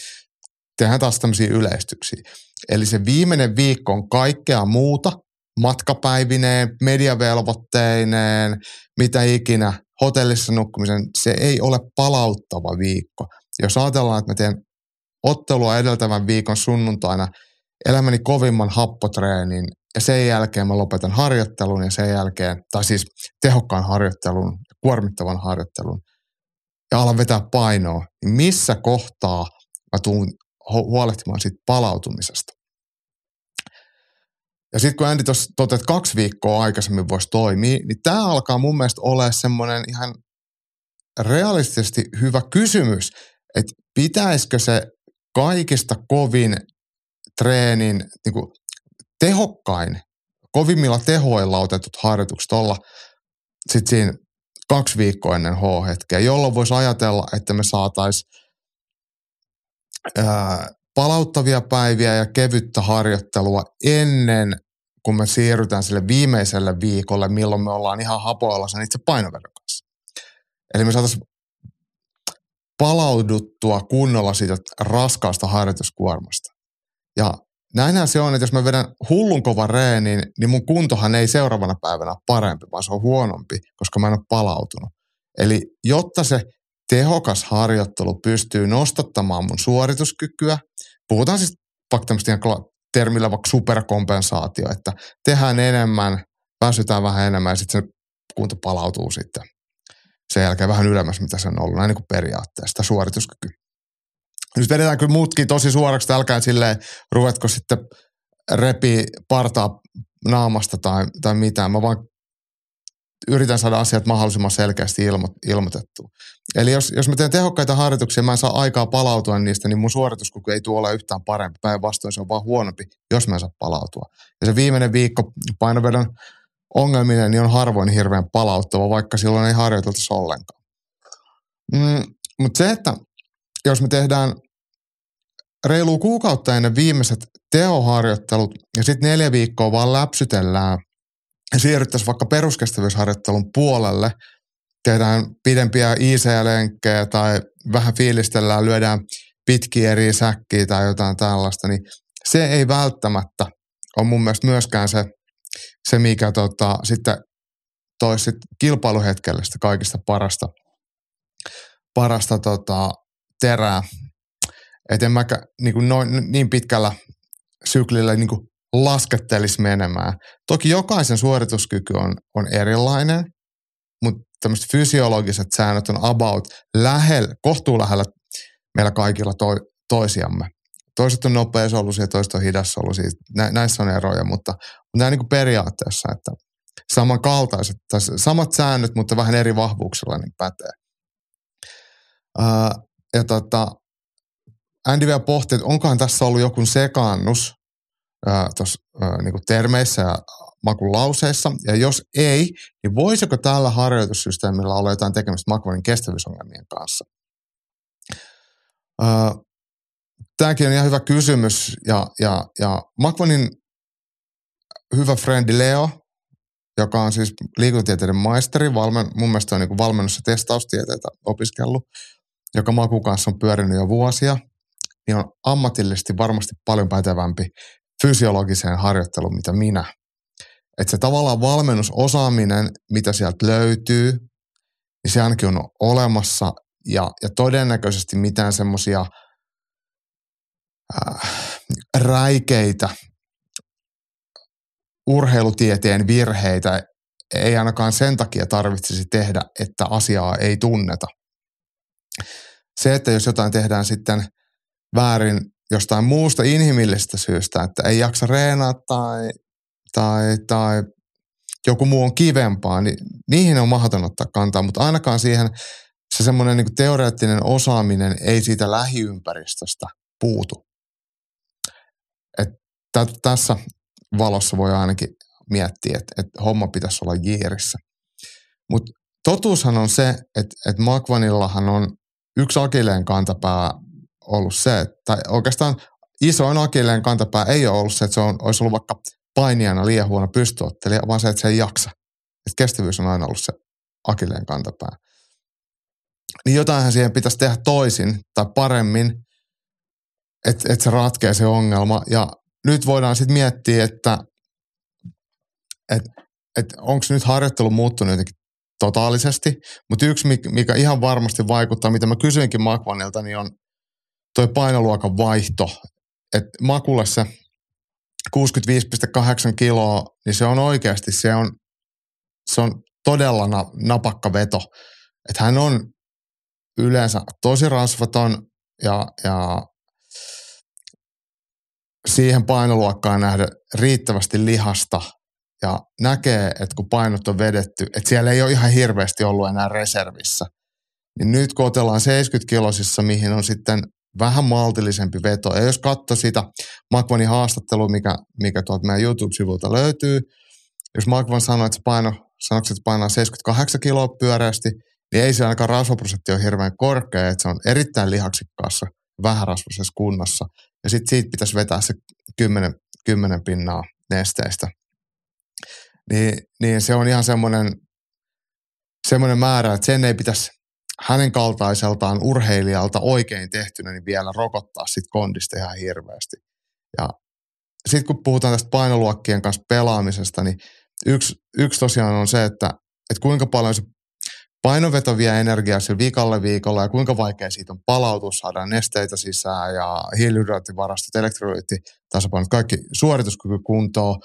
tehdään taas tämmöisiä yleistyksiä. Eli se viimeinen viikko on kaikkea muuta, matkapäivineen, mediavelvoitteineen, mitä ikinä, hotellissa nukkumisen, se ei ole palauttava viikko. Jos ajatellaan, että mä teen ottelua edeltävän viikon sunnuntaina elämäni kovimman happotreenin ja sen jälkeen mä lopetan harjoittelun ja sen jälkeen, tai siis tehokkaan harjoittelun, kuormittavan harjoittelun ja alan vetää painoa, niin missä kohtaa mä tuun huolehtimaan siitä palautumisesta. Ja sitten kun Andy tuossa totesi, että kaksi viikkoa aikaisemmin voisi toimia, niin tämä alkaa mun mielestä olla semmoinen ihan realistisesti hyvä kysymys, että pitäisikö se kaikista kovin treenin niin kuin tehokkain, kovimmilla tehoilla otetut harjoitukset olla sitten siinä kaksi viikkoa ennen H-hetkeä, jolloin voisi ajatella, että me saataisiin palauttavia päiviä ja kevyttä harjoittelua ennen kun me siirrytään sille viimeiselle viikolle, milloin me ollaan ihan hapoilla sen itse painovedon kanssa. Eli me saataisiin palauduttua kunnolla siitä raskaasta harjoituskuormasta. Ja näinhän se on, että jos mä vedän hullun kovan reenin, niin mun kuntohan ei seuraavana päivänä parempi, vaan se on huonompi, koska mä en ole palautunut. Eli jotta se tehokas harjoittelu pystyy nostattamaan mun suorituskykyä, puhutaan siis vaikka termillä vaikka superkompensaatio, että tehdään enemmän, väsytään vähän enemmän ja sitten se kunto palautuu sitten sen jälkeen vähän ylemmäs, mitä se on ollut, näin niin kuin periaatteessa, suorituskyky. Nyt kyllä muutkin tosi suoraksi, että älkää silleen, ruvetko sitten repi partaa naamasta tai, tai mitään. Mä vaan yritän saada asiat mahdollisimman selkeästi ilmo, ilmoitettua. Eli jos, jos mä teen tehokkaita harjoituksia, mä en saa aikaa palautua niistä, niin mun suorituskyky ei tule ole yhtään parempi. Päinvastoin se on vaan huonompi, jos mä en saa palautua. Ja se viimeinen viikko painovedon ongelminen niin on harvoin hirveän palauttava, vaikka silloin ei harjoiteltaisi ollenkaan. Mm, mutta se, että jos me tehdään reilu kuukautta ennen viimeiset teoharjoittelut ja sitten neljä viikkoa vaan läpsytellään siirryttäisiin vaikka peruskestävyysharjoittelun puolelle, tehdään pidempiä IC-lenkkejä tai vähän fiilistellään, lyödään pitkiä eri säkkiä tai jotain tällaista, niin se ei välttämättä ole mun mielestä myöskään se, se mikä tota, sitten toisi sit kilpailuhetkelle sitä kaikista parasta, parasta tota, terää. Et en mä niin, noin, niin pitkällä syklillä niin laskettelisi menemään. Toki jokaisen suorituskyky on, on erilainen, mutta tämmöiset fysiologiset säännöt on about lähellä, kohtuu lähellä meillä kaikilla to, toisiamme. Toiset on nopeusoluisia, toiset on hidasoluisia. Nä, näissä on eroja, mutta, mutta nämä niin periaatteessa, että samankaltaiset, tai samat säännöt, mutta vähän eri vahvuuksilla niin pätee. Ää, ja tota, Andy vielä pohti, että onkohan tässä ollut joku sekaannus tuossa niin termeissä ja makulauseissa. Ja jos ei, niin voisiko tällä harjoitussysteemillä olla jotain tekemistä makvanin kestävyysongelmien kanssa? Tämäkin on ihan hyvä kysymys. Ja, ja, ja Makvanin hyvä frendi Leo, joka on siis liikuntatieteiden maisteri, valmen, mun mielestä on niin valmennus- ja testaustieteitä opiskellut, joka Maku kanssa on pyörinyt jo vuosia, niin on ammatillisesti varmasti paljon pätevämpi fysiologiseen harjoitteluun, mitä minä. Että se tavallaan valmennusosaaminen, mitä sieltä löytyy, niin se ainakin on olemassa ja, ja todennäköisesti mitään semmoisia äh, räikeitä urheilutieteen virheitä ei ainakaan sen takia tarvitsisi tehdä, että asiaa ei tunneta. Se, että jos jotain tehdään sitten väärin jostain muusta inhimillisestä syystä, että ei jaksa reenaa tai, tai, tai joku muu on kivempaa, niin niihin on mahdoton ottaa kantaa, mutta ainakaan siihen se semmoinen niin teoreettinen osaaminen ei siitä lähiympäristöstä puutu. Et t- tässä valossa voi ainakin miettiä, että, että homma pitäisi olla jiirissä. Mutta totuushan on se, että, että Makvanillahan on yksi akilleen kantapää ollut se, tai oikeastaan isoin akilleen kantapää ei ole ollut se, että se on, olisi ollut vaikka painijana liian huono pystyottelija, vaan se, että se ei jaksa. Että kestävyys on aina ollut se akilleen kantapää. Niin jotainhan siihen pitäisi tehdä toisin tai paremmin, että, että se ratkee se ongelma. Ja nyt voidaan sitten miettiä, että, että, että onko nyt harjoittelu muuttunut jotenkin totaalisesti. Mutta yksi, mikä ihan varmasti vaikuttaa, mitä mä kysyinkin Makvanilta, niin on toi painoluokan vaihto. Että Makulle se 65,8 kiloa, niin se on oikeasti, se on, se on todella na, napakka veto. Että hän on yleensä tosi rasvaton ja, ja siihen painoluokkaan nähdä riittävästi lihasta ja näkee, että kun painot on vedetty, että siellä ei ole ihan hirveästi ollut enää reservissä. Niin nyt kun otellaan 70 kilosissa, mihin on sitten vähän maltillisempi veto. Ja jos katsoo sitä Makvanin haastattelua, mikä, mikä tuolta meidän YouTube-sivulta löytyy, jos Makvan sanoo, että se paino, sanoksi, että painaa 78 kiloa pyöreästi, niin ei se ainakaan rasvaprosentti ole hirveän korkea, että se on erittäin lihaksikkaassa, vähärasvaisessa kunnossa. Ja sitten siitä pitäisi vetää se 10, 10 pinnaa nesteistä. Niin, niin se on ihan semmoinen, semmoinen määrä, että sen ei pitäisi hänen kaltaiseltaan urheilijalta oikein tehtynä, niin vielä rokottaa sit kondista ihan hirveästi. Ja sitten kun puhutaan tästä painoluokkien kanssa pelaamisesta, niin yksi, yksi tosiaan on se, että, että kuinka paljon se painoveto vie energiaa sillä viikolle viikolla ja kuinka vaikea siitä on palautus, saada nesteitä sisään ja hiilihydraattivarastot, elektrolyytti, tasapainot, kaikki suorituskyky kuntoon,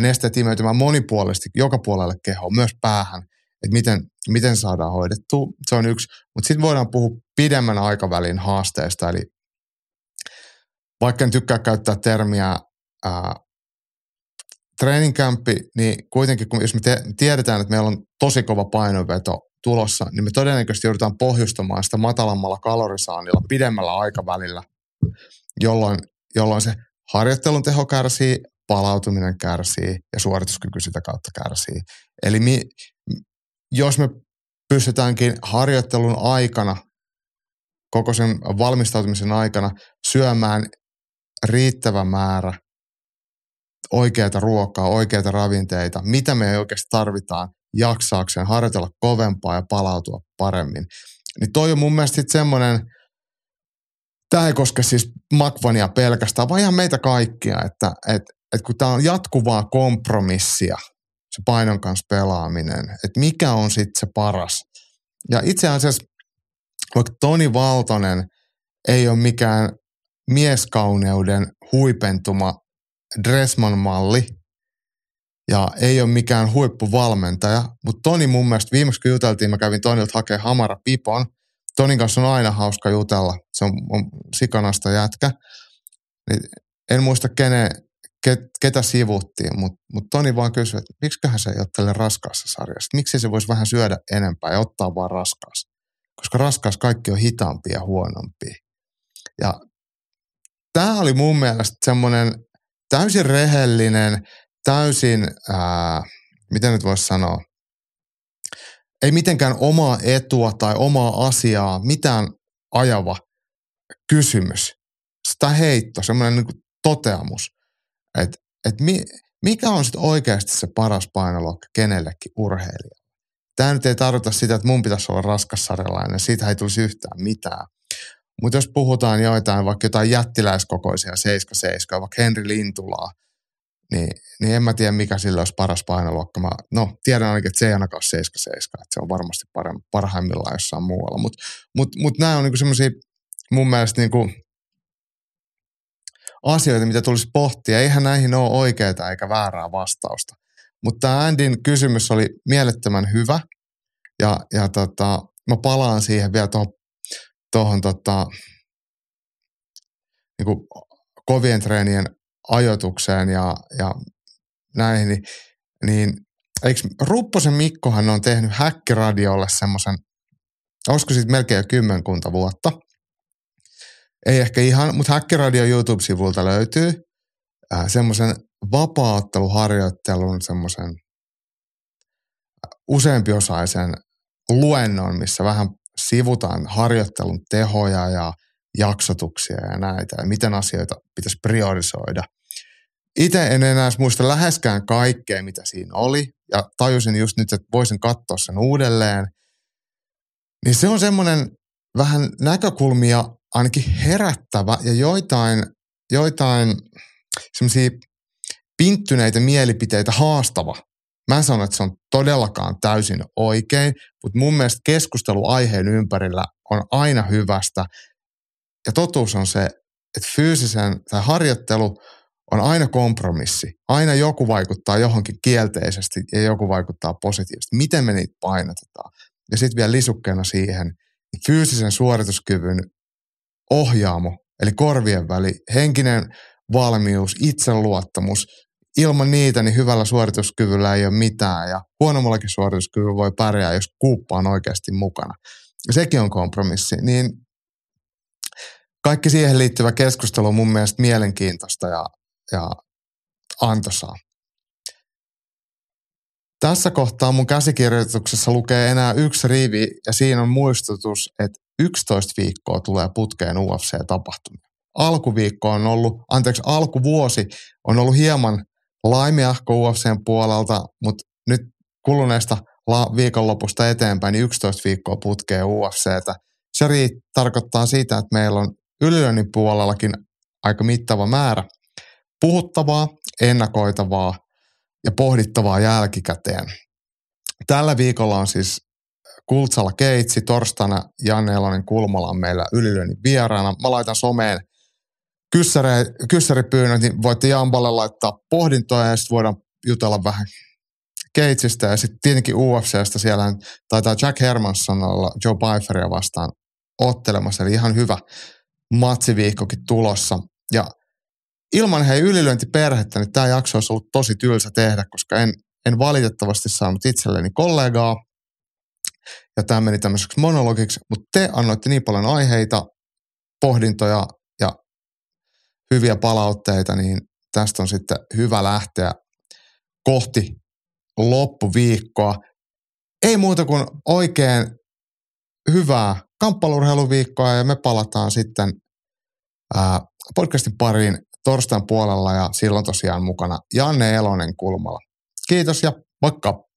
nesteet imeytymään monipuolisesti joka puolelle kehoa, myös päähän että miten, miten saadaan hoidettua. Se on yksi. Mutta sitten voidaan puhua pidemmän aikavälin haasteesta, eli vaikka en tykkää käyttää termiä ää, treeninkämppi, niin kuitenkin kun jos me te- tiedetään, että meillä on tosi kova painoveto tulossa, niin me todennäköisesti joudutaan pohjustamaan sitä matalammalla kalorisaannilla pidemmällä aikavälillä, jolloin, jolloin se harjoittelun teho kärsii, palautuminen kärsii ja suorituskyky sitä kautta kärsii. Eli mi, jos me pystytäänkin harjoittelun aikana, koko sen valmistautumisen aikana syömään riittävä määrä oikeita ruokaa, oikeita ravinteita, mitä me oikeasti tarvitaan jaksaakseen harjoitella kovempaa ja palautua paremmin. Niin toi on mun mielestä semmoinen, tämä ei koske siis Makvania pelkästään, vaan ihan meitä kaikkia, että et, et kun tämä on jatkuvaa kompromissia, se painon kanssa pelaaminen, että mikä on sitten se paras. Ja itse asiassa vaikka Toni Valtonen ei ole mikään mieskauneuden huipentuma Dressman-malli ja ei ole mikään huippuvalmentaja, mutta Toni mun mielestä viimeksi kun juteltiin, mä kävin Tonilta hakemaan Hamara Pipon. Tonin kanssa on aina hauska jutella, se on, on sikanasta jätkä. Niin en muista kene, ket, ketä sivuttiin, mutta mut Toni vaan kysyi, että miksiköhän se ei ole tälle raskaassa sarjassa. Miksi se voisi vähän syödä enempää ja ottaa vaan raskaas. Koska raskaas kaikki on hitaampia ja huonompia. Ja tämä oli mun mielestä semmoinen täysin rehellinen, täysin, ää, miten nyt voisi sanoa, ei mitenkään omaa etua tai omaa asiaa, mitään ajava kysymys. Sitä heitto, semmoinen niin toteamus, että et mi, mikä on sitten oikeasti se paras painoluokka kenellekin urheilijalle. Tämä nyt ei tarkoita sitä, että mun pitäisi olla raskassarjalainen, siitä ei tulisi yhtään mitään. Mutta jos puhutaan joitain, vaikka jotain jättiläiskokoisia 7 vaikka Henri Lintulaa, niin, niin en mä tiedä, mikä sillä olisi paras painoluokka. Mä, no, tiedän ainakin, että se ei ainakaan 7 että se on varmasti paremmin, parhaimmillaan jossain muualla. Mutta mut, mut nämä on niinku semmoisia mun mielestä niinku asioita, mitä tulisi pohtia. Eihän näihin ole oikeaa eikä väärää vastausta. Mutta tämä Andin kysymys oli mielettömän hyvä. Ja, ja tota, mä palaan siihen vielä tuohon tuohon tota, niin kovien treenien ajoitukseen ja, ja näihin, niin, niin eikö Rupposen Mikkohan on tehnyt Häkkiradiolle semmoisen, olisiko siitä melkein jo kymmenkunta vuotta. Ei ehkä ihan, mutta Häkkiradio YouTube-sivulta löytyy äh, semmoisen vapaatteluharjoittelun semmoisen useampiosaisen luennon, missä vähän sivutaan harjoittelun tehoja ja jaksotuksia ja näitä ja miten asioita pitäisi priorisoida. Itse en enää muista läheskään kaikkea, mitä siinä oli ja tajusin just nyt, että voisin katsoa sen uudelleen. Niin se on semmoinen vähän näkökulmia ainakin herättävä ja joitain, joitain semmoisia pinttyneitä mielipiteitä haastava Mä en sano, että se on todellakaan täysin oikein, mutta mun mielestä keskustelu aiheen ympärillä on aina hyvästä. Ja totuus on se, että fyysisen tai harjoittelu on aina kompromissi. Aina joku vaikuttaa johonkin kielteisesti ja joku vaikuttaa positiivisesti. Miten me niitä painotetaan? Ja sitten vielä lisukkeena siihen, niin fyysisen suorituskyvyn ohjaamo, eli korvien väli, henkinen valmius, itseluottamus, ilman niitä niin hyvällä suorituskyvyllä ei ole mitään ja huonommallakin suorituskyvyllä voi pärjää, jos kuuppa on oikeasti mukana. Sekin on kompromissi. Niin kaikki siihen liittyvä keskustelu on mun mielestä mielenkiintoista ja, ja antoisaa. Tässä kohtaa mun käsikirjoituksessa lukee enää yksi rivi ja siinä on muistutus, että 11 viikkoa tulee putkeen UFC-tapahtumia. Alkuviikko on ollut, anteeksi, alkuvuosi on ollut hieman laimiahko UFCn puolelta, mutta nyt kuluneesta la- viikonlopusta eteenpäin niin 11 viikkoa putkee UFCtä. Se riit- tarkoittaa sitä, että meillä on ylilönnin puolellakin aika mittava määrä puhuttavaa, ennakoitavaa ja pohdittavaa jälkikäteen. Tällä viikolla on siis Kultsala Keitsi, torstaina Janne Elonen Kulmala on meillä ylilönnin vieraana. Mä laitan someen kyssäripyynnöt, niin voitte Jamballe laittaa pohdintoja ja sitten voidaan jutella vähän Keitsistä ja sitten tietenkin UFCstä siellä taitaa Jack Hermanson olla Joe Pfeifferia vastaan ottelemassa, eli ihan hyvä matsiviikkokin tulossa. Ja ilman hei ylilyöntiperhettä, niin tämä jakso olisi ollut tosi tylsä tehdä, koska en, en valitettavasti saanut itselleni kollegaa, ja tämä meni tämmöiseksi monologiksi, mutta te annoitte niin paljon aiheita, pohdintoja hyviä palautteita, niin tästä on sitten hyvä lähteä kohti loppuviikkoa. Ei muuta kuin oikein hyvää kamppailurheiluviikkoa ja me palataan sitten ää, podcastin pariin torstain puolella ja silloin tosiaan mukana Janne Elonen kulmalla. Kiitos ja moikka!